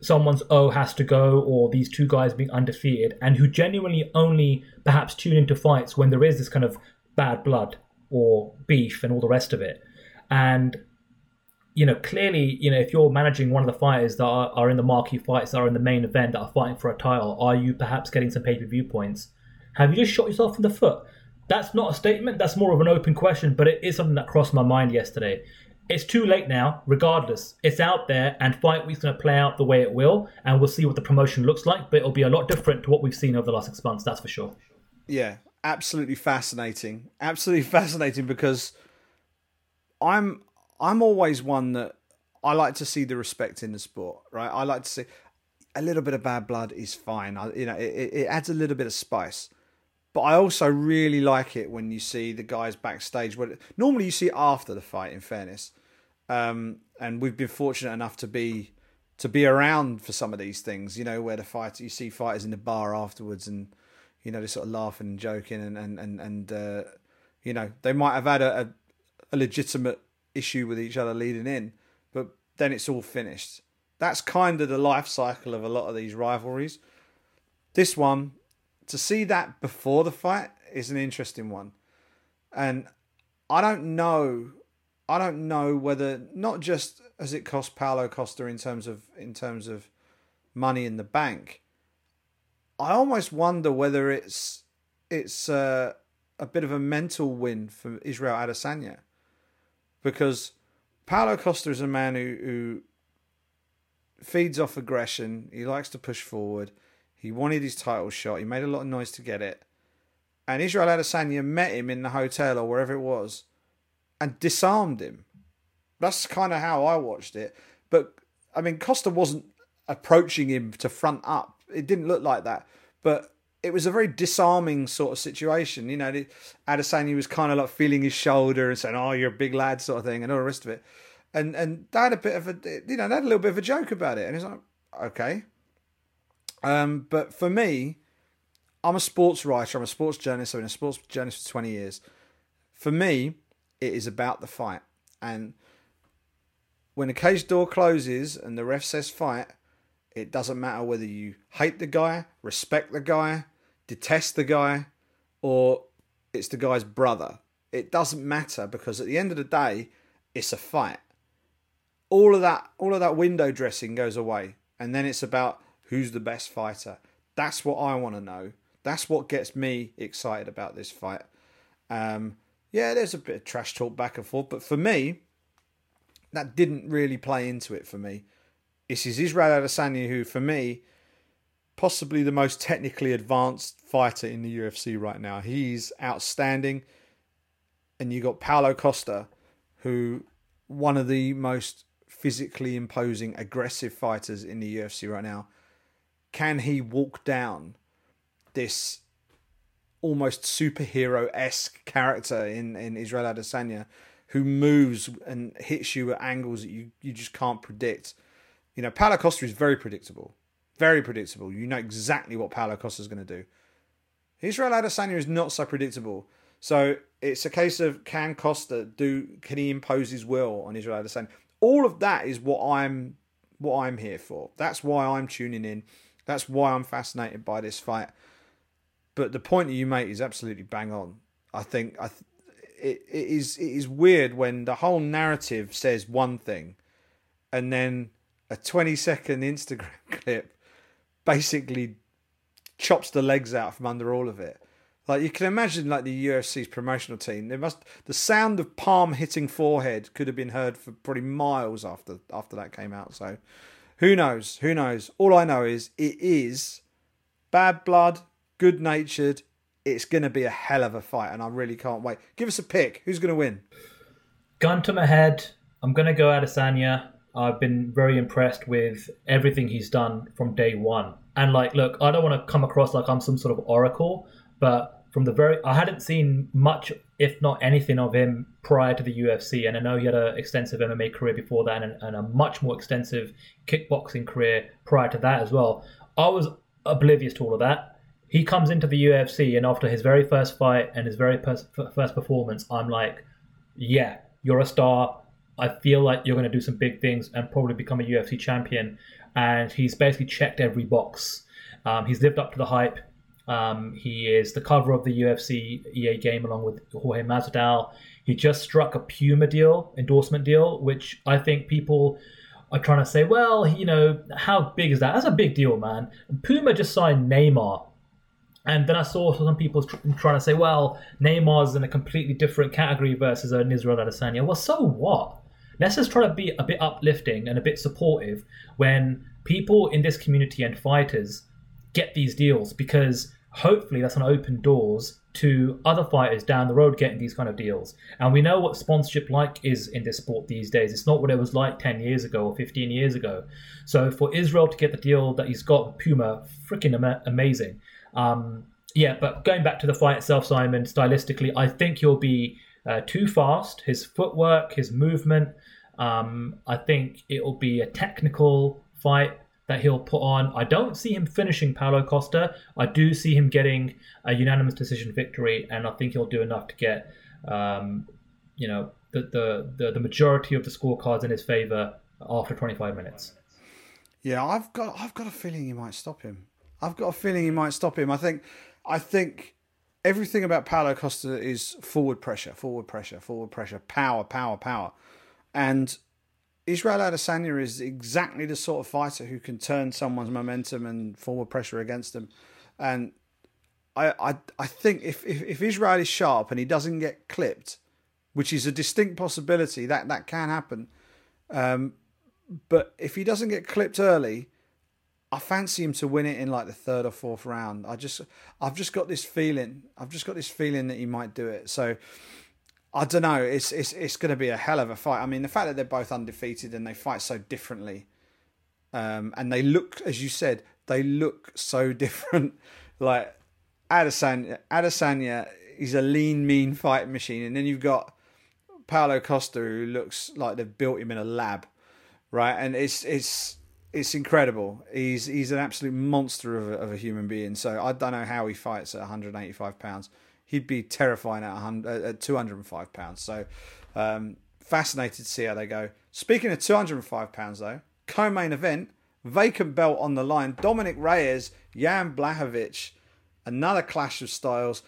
someone's oh has to go or these two guys being undefeated, and who genuinely only perhaps tune into fights when there is this kind of bad blood or beef and all the rest of it? And you know, clearly, you know, if you're managing one of the fighters that are, are in the marquee fights that are in the main event that are fighting for a title, are you perhaps getting some pay per view points? Have you just shot yourself in the foot? That's not a statement, that's more of an open question, but it is something that crossed my mind yesterday. It's too late now, regardless. It's out there, and Fight Week's going to play out the way it will, and we'll see what the promotion looks like, but it'll be a lot different to what we've seen over the last six months, that's for sure. Yeah, absolutely fascinating. Absolutely fascinating because I'm I'm always one that I like to see the respect in the sport, right? I like to see a little bit of bad blood is fine. I, you know, it, it adds a little bit of spice. But I also really like it when you see the guys backstage. Where normally you see after the fight. In fairness, um, and we've been fortunate enough to be to be around for some of these things. You know, where the fight you see fighters in the bar afterwards, and you know they're sort of laughing and joking, and and and, and uh, you know they might have had a, a, a legitimate issue with each other leading in, but then it's all finished. That's kind of the life cycle of a lot of these rivalries. This one, to see that before the fight is an interesting one. And I don't know I don't know whether not just as it cost Paulo Costa in terms of in terms of money in the bank. I almost wonder whether it's it's uh, a bit of a mental win for Israel Adesanya because Paulo Costa is a man who, who feeds off aggression. He likes to push forward. He wanted his title shot. He made a lot of noise to get it. And Israel Adesanya met him in the hotel or wherever it was and disarmed him. That's kind of how I watched it. But, I mean, Costa wasn't approaching him to front up. It didn't look like that. But it was a very disarming sort of situation. You know, Adesanya was kind of like feeling his shoulder and saying, oh, you're a big lad sort of thing and all the rest of it. And and they had a bit of a, you know, they had a little bit of a joke about it. And it's like, okay. Um, but for me, I'm a sports writer. I'm a sports journalist. I've been a sports journalist for 20 years. For me, it is about the fight. And when the cage door closes and the ref says fight, it doesn't matter whether you hate the guy, respect the guy, detest the guy, or it's the guy's brother. It doesn't matter because at the end of the day, it's a fight. All of that, all of that window dressing goes away, and then it's about who's the best fighter. That's what I want to know. That's what gets me excited about this fight. Um, yeah, there's a bit of trash talk back and forth, but for me, that didn't really play into it for me. This is Israel Adesanya, who for me, possibly the most technically advanced fighter in the UFC right now. He's outstanding. And you got Paulo Costa, who one of the most physically imposing, aggressive fighters in the UFC right now. Can he walk down this almost superhero esque character in, in Israel Adesanya who moves and hits you at angles that you, you just can't predict? You know, Paulo Costa is very predictable. Very predictable. You know exactly what Paulo Costa is going to do. Israel Adesanya is not so predictable. So it's a case of can Costa do? Can he impose his will on Israel Adesanya? All of that is what I'm what I'm here for. That's why I'm tuning in. That's why I'm fascinated by this fight. But the point that you make is absolutely bang on. I think I th- it, it is it is weird when the whole narrative says one thing, and then a 20 second Instagram clip basically chops the legs out from under all of it. Like you can imagine, like the UFC's promotional team, they must the sound of palm hitting forehead could have been heard for probably miles after after that came out. So, who knows? Who knows? All I know is it is bad blood, good natured. It's going to be a hell of a fight, and I really can't wait. Give us a pick. Who's going to win? Gun to my head. I'm going to go Adesanya. I've been very impressed with everything he's done from day one. And like, look, I don't want to come across like I'm some sort of oracle, but from the very, I hadn't seen much, if not anything, of him prior to the UFC, and I know he had an extensive MMA career before that, and, and a much more extensive kickboxing career prior to that as well. I was oblivious to all of that. He comes into the UFC, and after his very first fight and his very first performance, I'm like, yeah, you're a star I feel like you're going to do some big things and probably become a UFC champion. And he's basically checked every box. Um, he's lived up to the hype. Um, he is the cover of the UFC EA game along with Jorge Masvidal. He just struck a Puma deal, endorsement deal, which I think people are trying to say, well, you know, how big is that? That's a big deal, man. Puma just signed Neymar. And then I saw some people trying to say, well, Neymar's in a completely different category versus an Israel Adesanya. Well, so what? Let's just try to be a bit uplifting and a bit supportive when people in this community and fighters get these deals because hopefully that's going to open doors to other fighters down the road getting these kind of deals. And we know what sponsorship like is in this sport these days. It's not what it was like 10 years ago or 15 years ago. So for Israel to get the deal that he's got with Puma, freaking am- amazing. Um, yeah, but going back to the fight itself, Simon, stylistically, I think he'll be uh, too fast. His footwork, his movement. Um, I think it will be a technical fight that he'll put on. I don't see him finishing Paulo Costa. I do see him getting a unanimous decision victory, and I think he'll do enough to get, um, you know, the, the, the the majority of the scorecards in his favor after 25 minutes. Yeah, I've got I've got a feeling he might stop him. I've got a feeling he might stop him. I think I think everything about Paulo Costa is forward pressure, forward pressure, forward pressure, power, power, power. And Israel Adesanya is exactly the sort of fighter who can turn someone's momentum and forward pressure against them. And I I, I think if, if, if Israel is sharp and he doesn't get clipped, which is a distinct possibility, that, that can happen. Um, but if he doesn't get clipped early, I fancy him to win it in like the third or fourth round. I just, I've just got this feeling. I've just got this feeling that he might do it. So, I don't know. It's it's it's going to be a hell of a fight. I mean, the fact that they're both undefeated and they fight so differently, um, and they look, as you said, they look so different. like Adesanya, Adesanya, he's a lean, mean fighting machine, and then you've got Paulo Costa, who looks like they've built him in a lab, right? And it's it's it's incredible. He's he's an absolute monster of a, of a human being. So I don't know how he fights at 185 pounds. He'd be terrifying at, at 205 pounds. So um, Fascinated to see how they go. Speaking of 205 pounds though, co-main event, vacant belt on the line. Dominic Reyes, Jan Blachowicz, another clash of styles.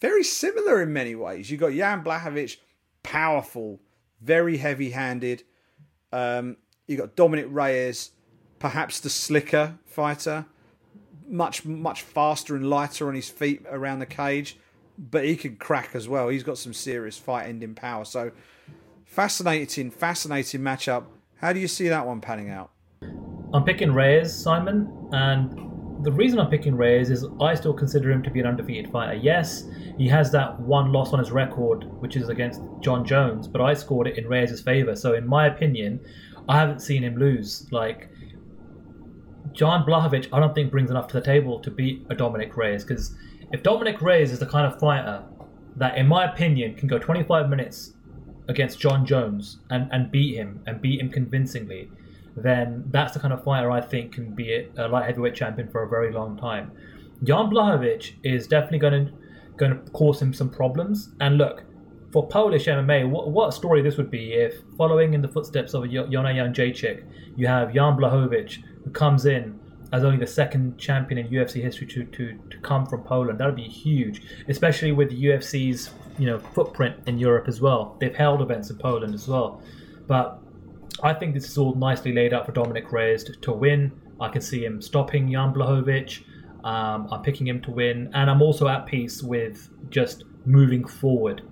Very similar in many ways. You got Jan Blachowicz, powerful, very heavy-handed. Um, you got Dominic Reyes, perhaps the slicker fighter, much much faster and lighter on his feet around the cage, but he can crack as well. He's got some serious fight-ending power. So fascinating, fascinating matchup. How do you see that one panning out? I'm picking Reyes, Simon, and the reason I'm picking Reyes is I still consider him to be an undefeated fighter. Yes, he has that one loss on his record, which is against Jon Jones, but I scored it in Reyes' favour. So, in my opinion, I haven't seen him lose. Like, John Blachowicz, I don't think brings enough to the table to beat a Dominick Reyes. Because if Dominick Reyes is the kind of fighter that, in my opinion, can go 25 minutes against Jon Jones and, and beat him and beat him convincingly, then that's the kind of fighter I think can be a light heavyweight champion for a very long time. Jan Blachowicz is definitely going to going to cause him some problems. And look, for Polish MMA, what, what a story this would be if, following in the footsteps of Joanna Jędrzejczyk, you have Jan Blachowicz who comes in as only the second champion in UFC history to, to, to come from Poland. That would be huge, especially with the UFC's you know footprint in Europe as well. They've held events in Poland as well, but I think this is all nicely laid out for Dominick Reyes to, to win. I can see him stopping Jan Blachowicz. Um, I'm picking him to win, and I'm also at peace with just moving forward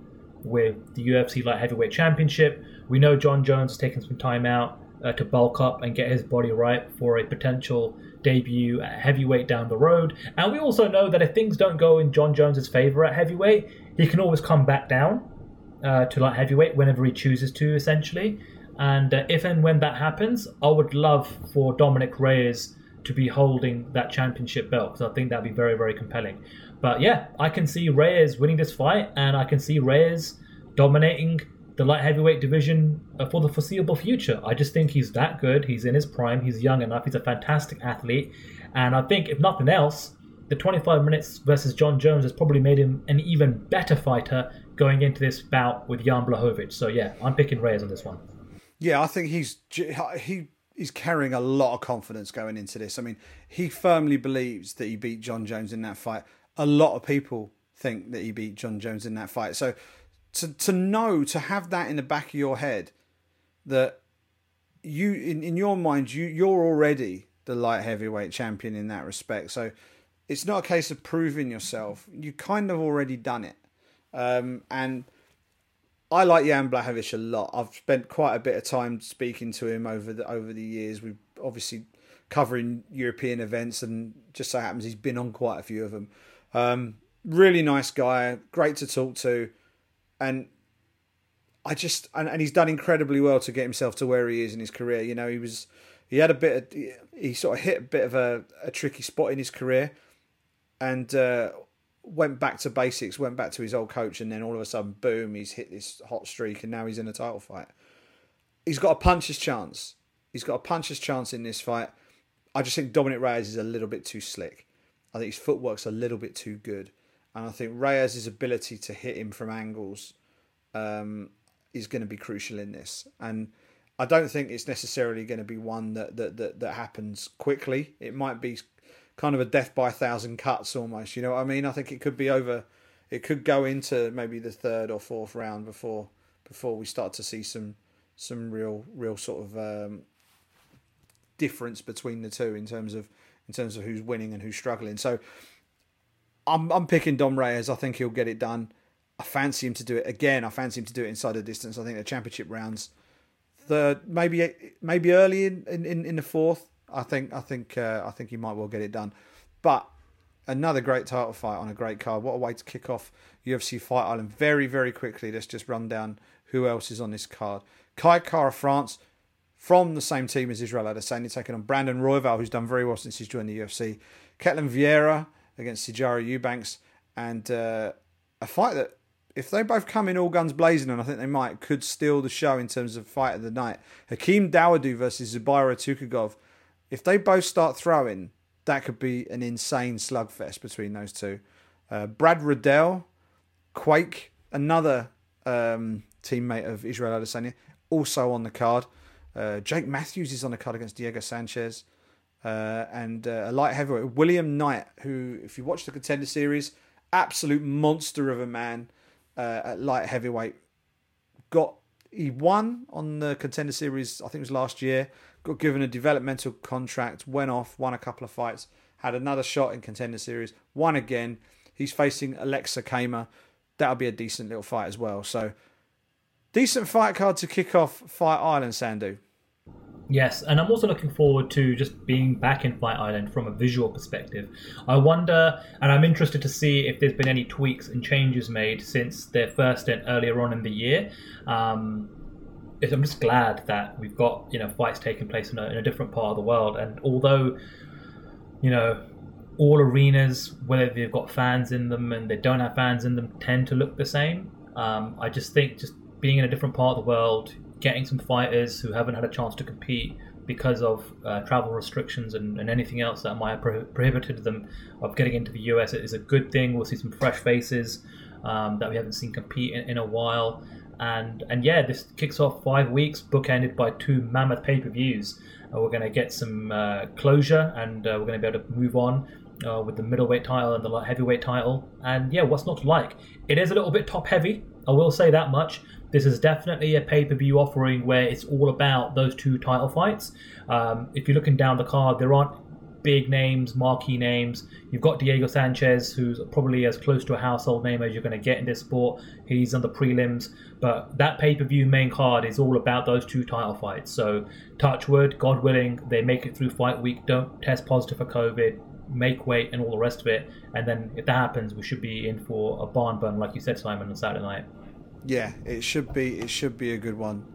with the UFC Light Heavyweight Championship. We know Jon Jones has taken some time out uh, to bulk up and get his body right for a potential debut at heavyweight down the road. And we also know that if things don't go in Jon Jones's favor at heavyweight, he can always come back down uh, to light heavyweight whenever he chooses to, essentially. And uh, if and when that happens, I would love for Dominick Reyes to be holding that championship belt because I think that'd be very, very compelling. But yeah, I can see Reyes winning this fight, and I can see Reyes dominating the light heavyweight division uh, for the foreseeable future. I just think he's that good. He's in his prime. He's young enough. He's a fantastic athlete, and I think if nothing else, the 25 minutes versus Jon Jones has probably made him an even better fighter going into this bout with Jan Blachowicz. So yeah, I'm picking Reyes on this one. Yeah, I think he's he he's carrying a lot of confidence going into this. I mean, he firmly believes that he beat Jon Jones in that fight. A lot of people think that he beat Jon Jones in that fight. So to to know to have that in the back of your head that you in, in your mind you you're already the light heavyweight champion in that respect. So it's not a case of proving yourself. You kind of already done it. Um, and I like Jan Blachowicz a lot. I've spent quite a bit of time speaking to him over the over the years. We've obviously covering European events, and just so happens he's been on quite a few of them. Um, really nice guy, great to talk to, and I just and, and he's done incredibly well to get himself to where he is in his career. You know, he was he had a bit of he sort of hit a bit of a, a tricky spot in his career, and uh, went back to basics, went back to his old coach, and then all of a sudden, boom, he's hit this hot streak, and now he's in a title fight. He's got a puncher's chance. He's got a puncher's chance in this fight. I just think Dominick Reyes is a little bit too slick. I think his footwork's a little bit too good, and I think Reyes' ability to hit him from angles um, is going to be crucial in this. And I don't think it's necessarily going to be one that that that, that happens quickly. It might be kind of a death by a thousand cuts almost. You know what I mean? I think it could be over. It could go into maybe the third or fourth round before before we start to see some some real real sort of um, difference between the two in terms of in terms of who's winning and who's struggling. So I'm I'm picking Dom Reyes. I think he'll get it done. I fancy him to do it again. I fancy him to do it inside the distance. I think the championship rounds, the maybe maybe early in, in, in the fourth, I think I think uh, I think he might well get it done. But another great title fight on a great card. What a way to kick off UFC Fight Island very very quickly. Let's just run down who else is on this card. Kai Kara-France from the same team as Israel Adesanya taking on Brandon Royval, who's done very well since he's joined the UFC. Ketlen Vieira against Sijara Eubanks, and uh, a fight that if they both come in all guns blazing, and I think they might, could steal the show in terms of fight of the night. Hakeem Dawodu versus Zubaira Tukhugov if they both start throwing, that could be an insane slugfest between those two. Uh, Brad Riddell, Quake, another um, teammate of Israel Adesanya, also on the card. Uh, Jake Matthews is on the card against Diego Sanchez. Uh, and uh, a light heavyweight, William Knight, who, if you watch the contender series, absolute monster of a man uh, at light heavyweight. Got he won on the contender series, I think it was last year. Got given a developmental contract, went off, won a couple of fights, had another shot in contender series, won again. He's facing Aleksa Camur. That'll be a decent little fight as well. So, decent fight card to kick off Fight Island, Sandhu. Yes, and I'm also looking forward to just being back in Fight Island from a visual perspective. I wonder, and I'm interested to see if there's been any tweaks and changes made since their first stint earlier on in the year. Um, I'm just glad that we've got you know fights taking place in a, in a different part of the world, and although you know all arenas, whether they've got fans in them and they don't have fans in them, tend to look the same. Um, I just think just being in a different part of the world, getting some fighters who haven't had a chance to compete because of uh, travel restrictions and, and, anything else that might have pro- prohibited them of getting into the US is a good thing. We'll see some fresh faces um, that we haven't seen compete in, in, a while. And and yeah, this kicks off five weeks, bookended by two mammoth pay per views. Uh, we're going to get some uh, closure, and uh, we're going to be able to move on uh, with the middleweight title and the light heavyweight title. And yeah, what's not to like? It is a little bit top heavy. I will say that much. This is definitely a pay per view offering where it's all about those two title fights. Um, if you're looking down the card, there aren't big names, marquee names. You've got Diego Sanchez, who's probably as close to a household name as you're going to get in this sport. He's on the prelims, but that pay per view main card is all about those two title fights. So, touch wood, God willing, they make it through fight week, don't test positive for COVID, make weight, and all the rest of it. And then if that happens, we should be in for a barn burn, like you said, Simon, on Saturday night. Yeah, it should be. It should be a good one.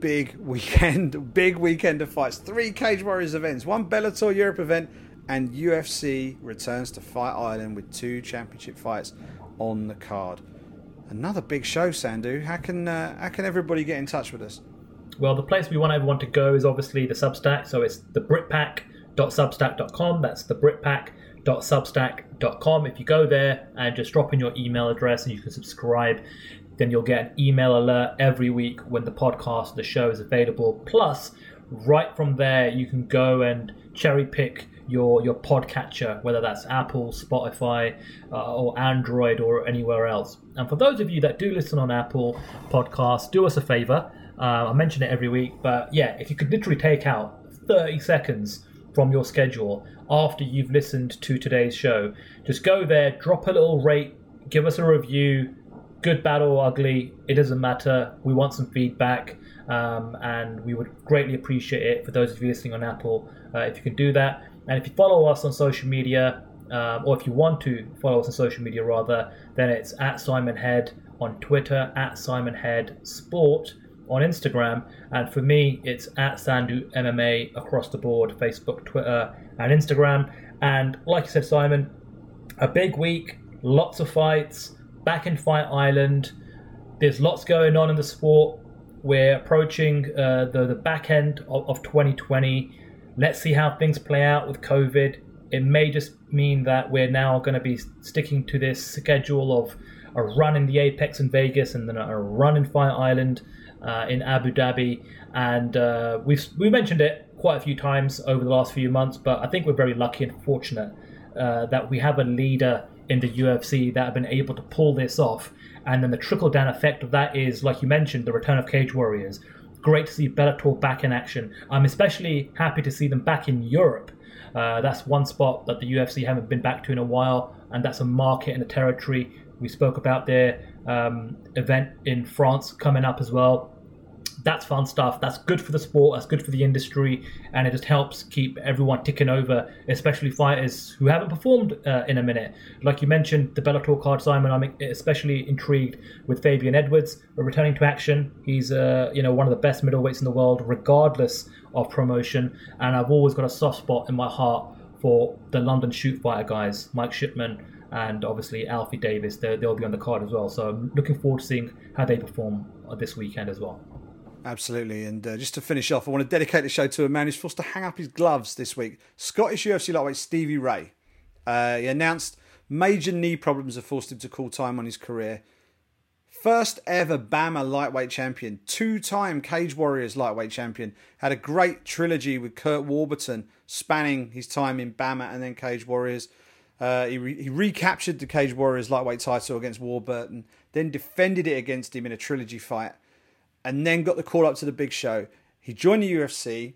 Big weekend, big weekend of fights. Three Cage Warriors events, one Bellator Europe event, and UFC returns to Fight Island with two championship fights on the card. Another big show, Sandhu. How can uh, how can everybody get in touch with us? Well, the place we want everyone to go is obviously the Substack. So it's the Britpack.substack.com. That's the Britpack.substack.com. If you go there and just drop in your email address and you can subscribe, then you'll get an email alert every week when the podcast, the show is available. Plus, right from there, you can go and cherry pick your your podcatcher, whether that's Apple, Spotify, uh, or Android, or anywhere else. And for those of you that do listen on Apple Podcasts, do us a favor. Uh, I mention it every week, but yeah, if you could literally take out 30 seconds from your schedule after you've listened to today's show, just go there, drop a little rate, give us a review, good, bad, or ugly, it doesn't matter. We want some feedback, um, and we would greatly appreciate it for those of you listening on Apple uh, if you can do that. And if you follow us on social media, um, or if you want to follow us on social media rather, then it's at Simon Head on Twitter, at Simon Head Sport on Instagram, and for me, it's at Sandhu MMA across the board, Facebook, Twitter, and Instagram. And like I said, Simon, a big week, lots of fights back in Fight Island. There's lots going on in the sport. We're approaching uh, the, the back end of, of 2020. Let's see how things play out with COVID. It may just mean that we're now going to be sticking to this schedule of a run in the Apex in Vegas and then a run in Fight Island uh, in Abu Dhabi. And uh, we've we mentioned it quite a few times over the last few months, but I think we're very lucky and fortunate uh, that we have a leader in the UFC that have been able to pull this off. And then the trickle down effect of that is, like you mentioned, the return of Cage Warriors. Great to see Bellator back in action. I'm especially happy to see them back in Europe. Uh, that's one spot that the UFC haven't been back to in a while, and that's a market and a territory. We spoke about their um, event in France coming up as well that's fun stuff. That's good for the sport. That's good for the industry, and it just helps keep everyone ticking over, especially fighters who haven't performed uh, in a minute. Like you mentioned, the Bellator card, Simon. I'm especially intrigued with Fabian Edwards returning to action. He's uh, you know one of the best middleweights in the world, regardless of promotion. And I've always got a soft spot in my heart for the London shoot fighter guys, Mike Shipman and obviously Alfie Davis. They'll be on the card as well. So I'm looking forward to seeing how they perform this weekend as well. Absolutely. And uh, just to finish off, I want to dedicate the show to a man who's forced to hang up his gloves this week Scottish UFC lightweight Stevie Ray. Uh, he announced major knee problems have forced him to call time on his career. first ever BAMMA lightweight champion, two time Cage Warriors lightweight champion. Had a great trilogy with Kurt Warburton, spanning his time in BAMMA and then Cage Warriors. Uh, he, re- he recaptured the Cage Warriors lightweight title against Warburton, then defended it against him in a trilogy fight, and then got the call up to the big show. He joined the UFC,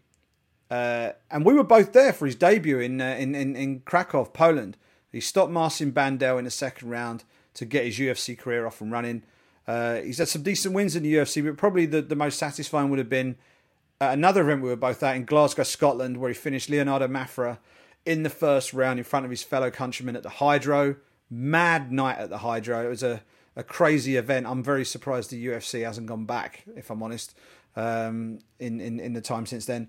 uh, and we were both there for his debut in, uh, in, in in Krakow, Poland. He stopped Marcin Bandel in the second round to get his UFC career off and running. Uh, he's had some decent wins in the UFC, but probably the, the most satisfying would have been at another event we were both at in Glasgow, Scotland, where he finished Leonardo Mafra in the first round in front of his fellow countrymen at the Hydro. Mad night at the Hydro. It was a, a crazy event. I'm very surprised the UFC hasn't gone back, if I'm honest, um, in, in, in the time since then.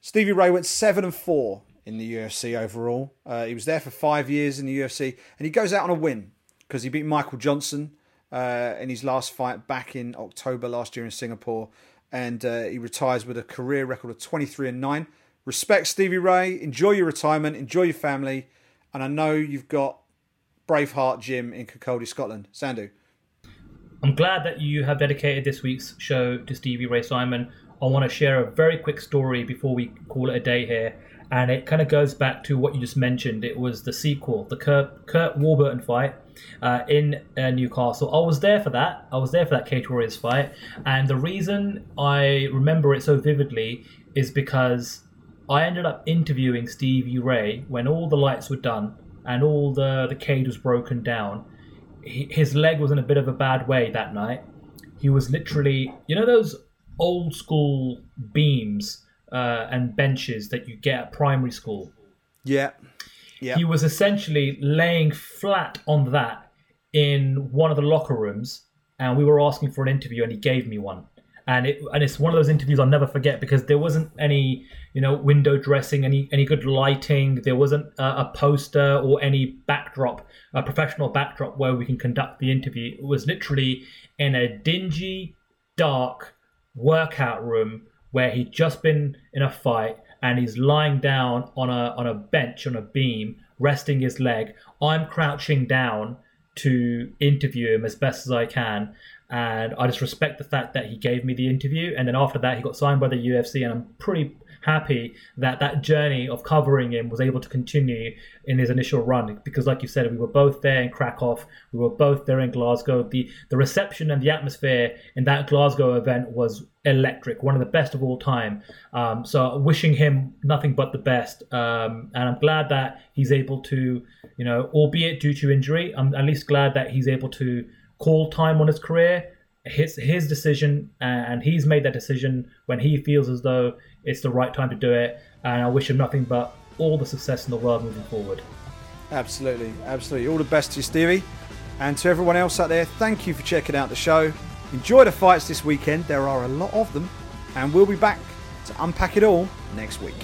Stevie Ray went 7 and 4 in the UFC overall. Uh, he was there for five years in the UFC, and he goes out on a win because he beat Michael Johnson uh, in his last fight back in October last year in Singapore, and uh, he retires with a career record of 23 and 9. Respect Stevie Ray. Enjoy your retirement. Enjoy your family. And I know you've got Braveheart Gym in Kirkcaldy, Scotland. Sandhu. I'm glad that you have dedicated this week's show to Stevie Ray Simon. I want to share a very quick story before we call it a day here. And it kind of goes back to what you just mentioned. It was the sequel, the Kurt, Kurt Warburton fight uh, in uh, Newcastle. I was there for that. I was there for that Cage Warriors fight. And the reason I remember it so vividly is because I ended up interviewing Stevie Ray when all the lights were done and all the, the cage was broken down. He, his leg was in a bit of a bad way that night. He was literally, you know, those old school beams uh, and benches that you get at primary school. Yeah. Yeah. He was essentially laying flat on that in one of the locker rooms, and we were asking for an interview, and he gave me one and it and it's one of those interviews I'll never forget because there wasn't any you know window dressing, any any good lighting. There wasn't a, a poster or any backdrop, a professional backdrop where we can conduct the interview. It was literally in a dingy, dark workout room where he'd just been in a fight and he's lying down on a on a bench on a beam, resting his leg. I'm crouching down to interview him as best as I can and I just respect the fact that he gave me the interview. And then after that, he got signed by the UFC, and I'm pretty happy that that journey of covering him was able to continue in his initial run. Because like you said we were both there in Krakow. We were both there in Glasgow. The the reception and the atmosphere in that Glasgow event was electric. One of the best of all time. Um, so wishing him nothing but the best. Um, and I'm glad that he's able to you know albeit due to injury I'm at least glad that he's able to call time on his career. His his decision, uh, and he's made that decision when he feels as though it's the right time to do it. And I wish him nothing but all the success in the world moving forward. Absolutely, absolutely. All the best to you, Stevie. And to everyone else out there, thank you for checking out the show. Enjoy the fights this weekend. There are a lot of them. And we'll be back to unpack it all next week.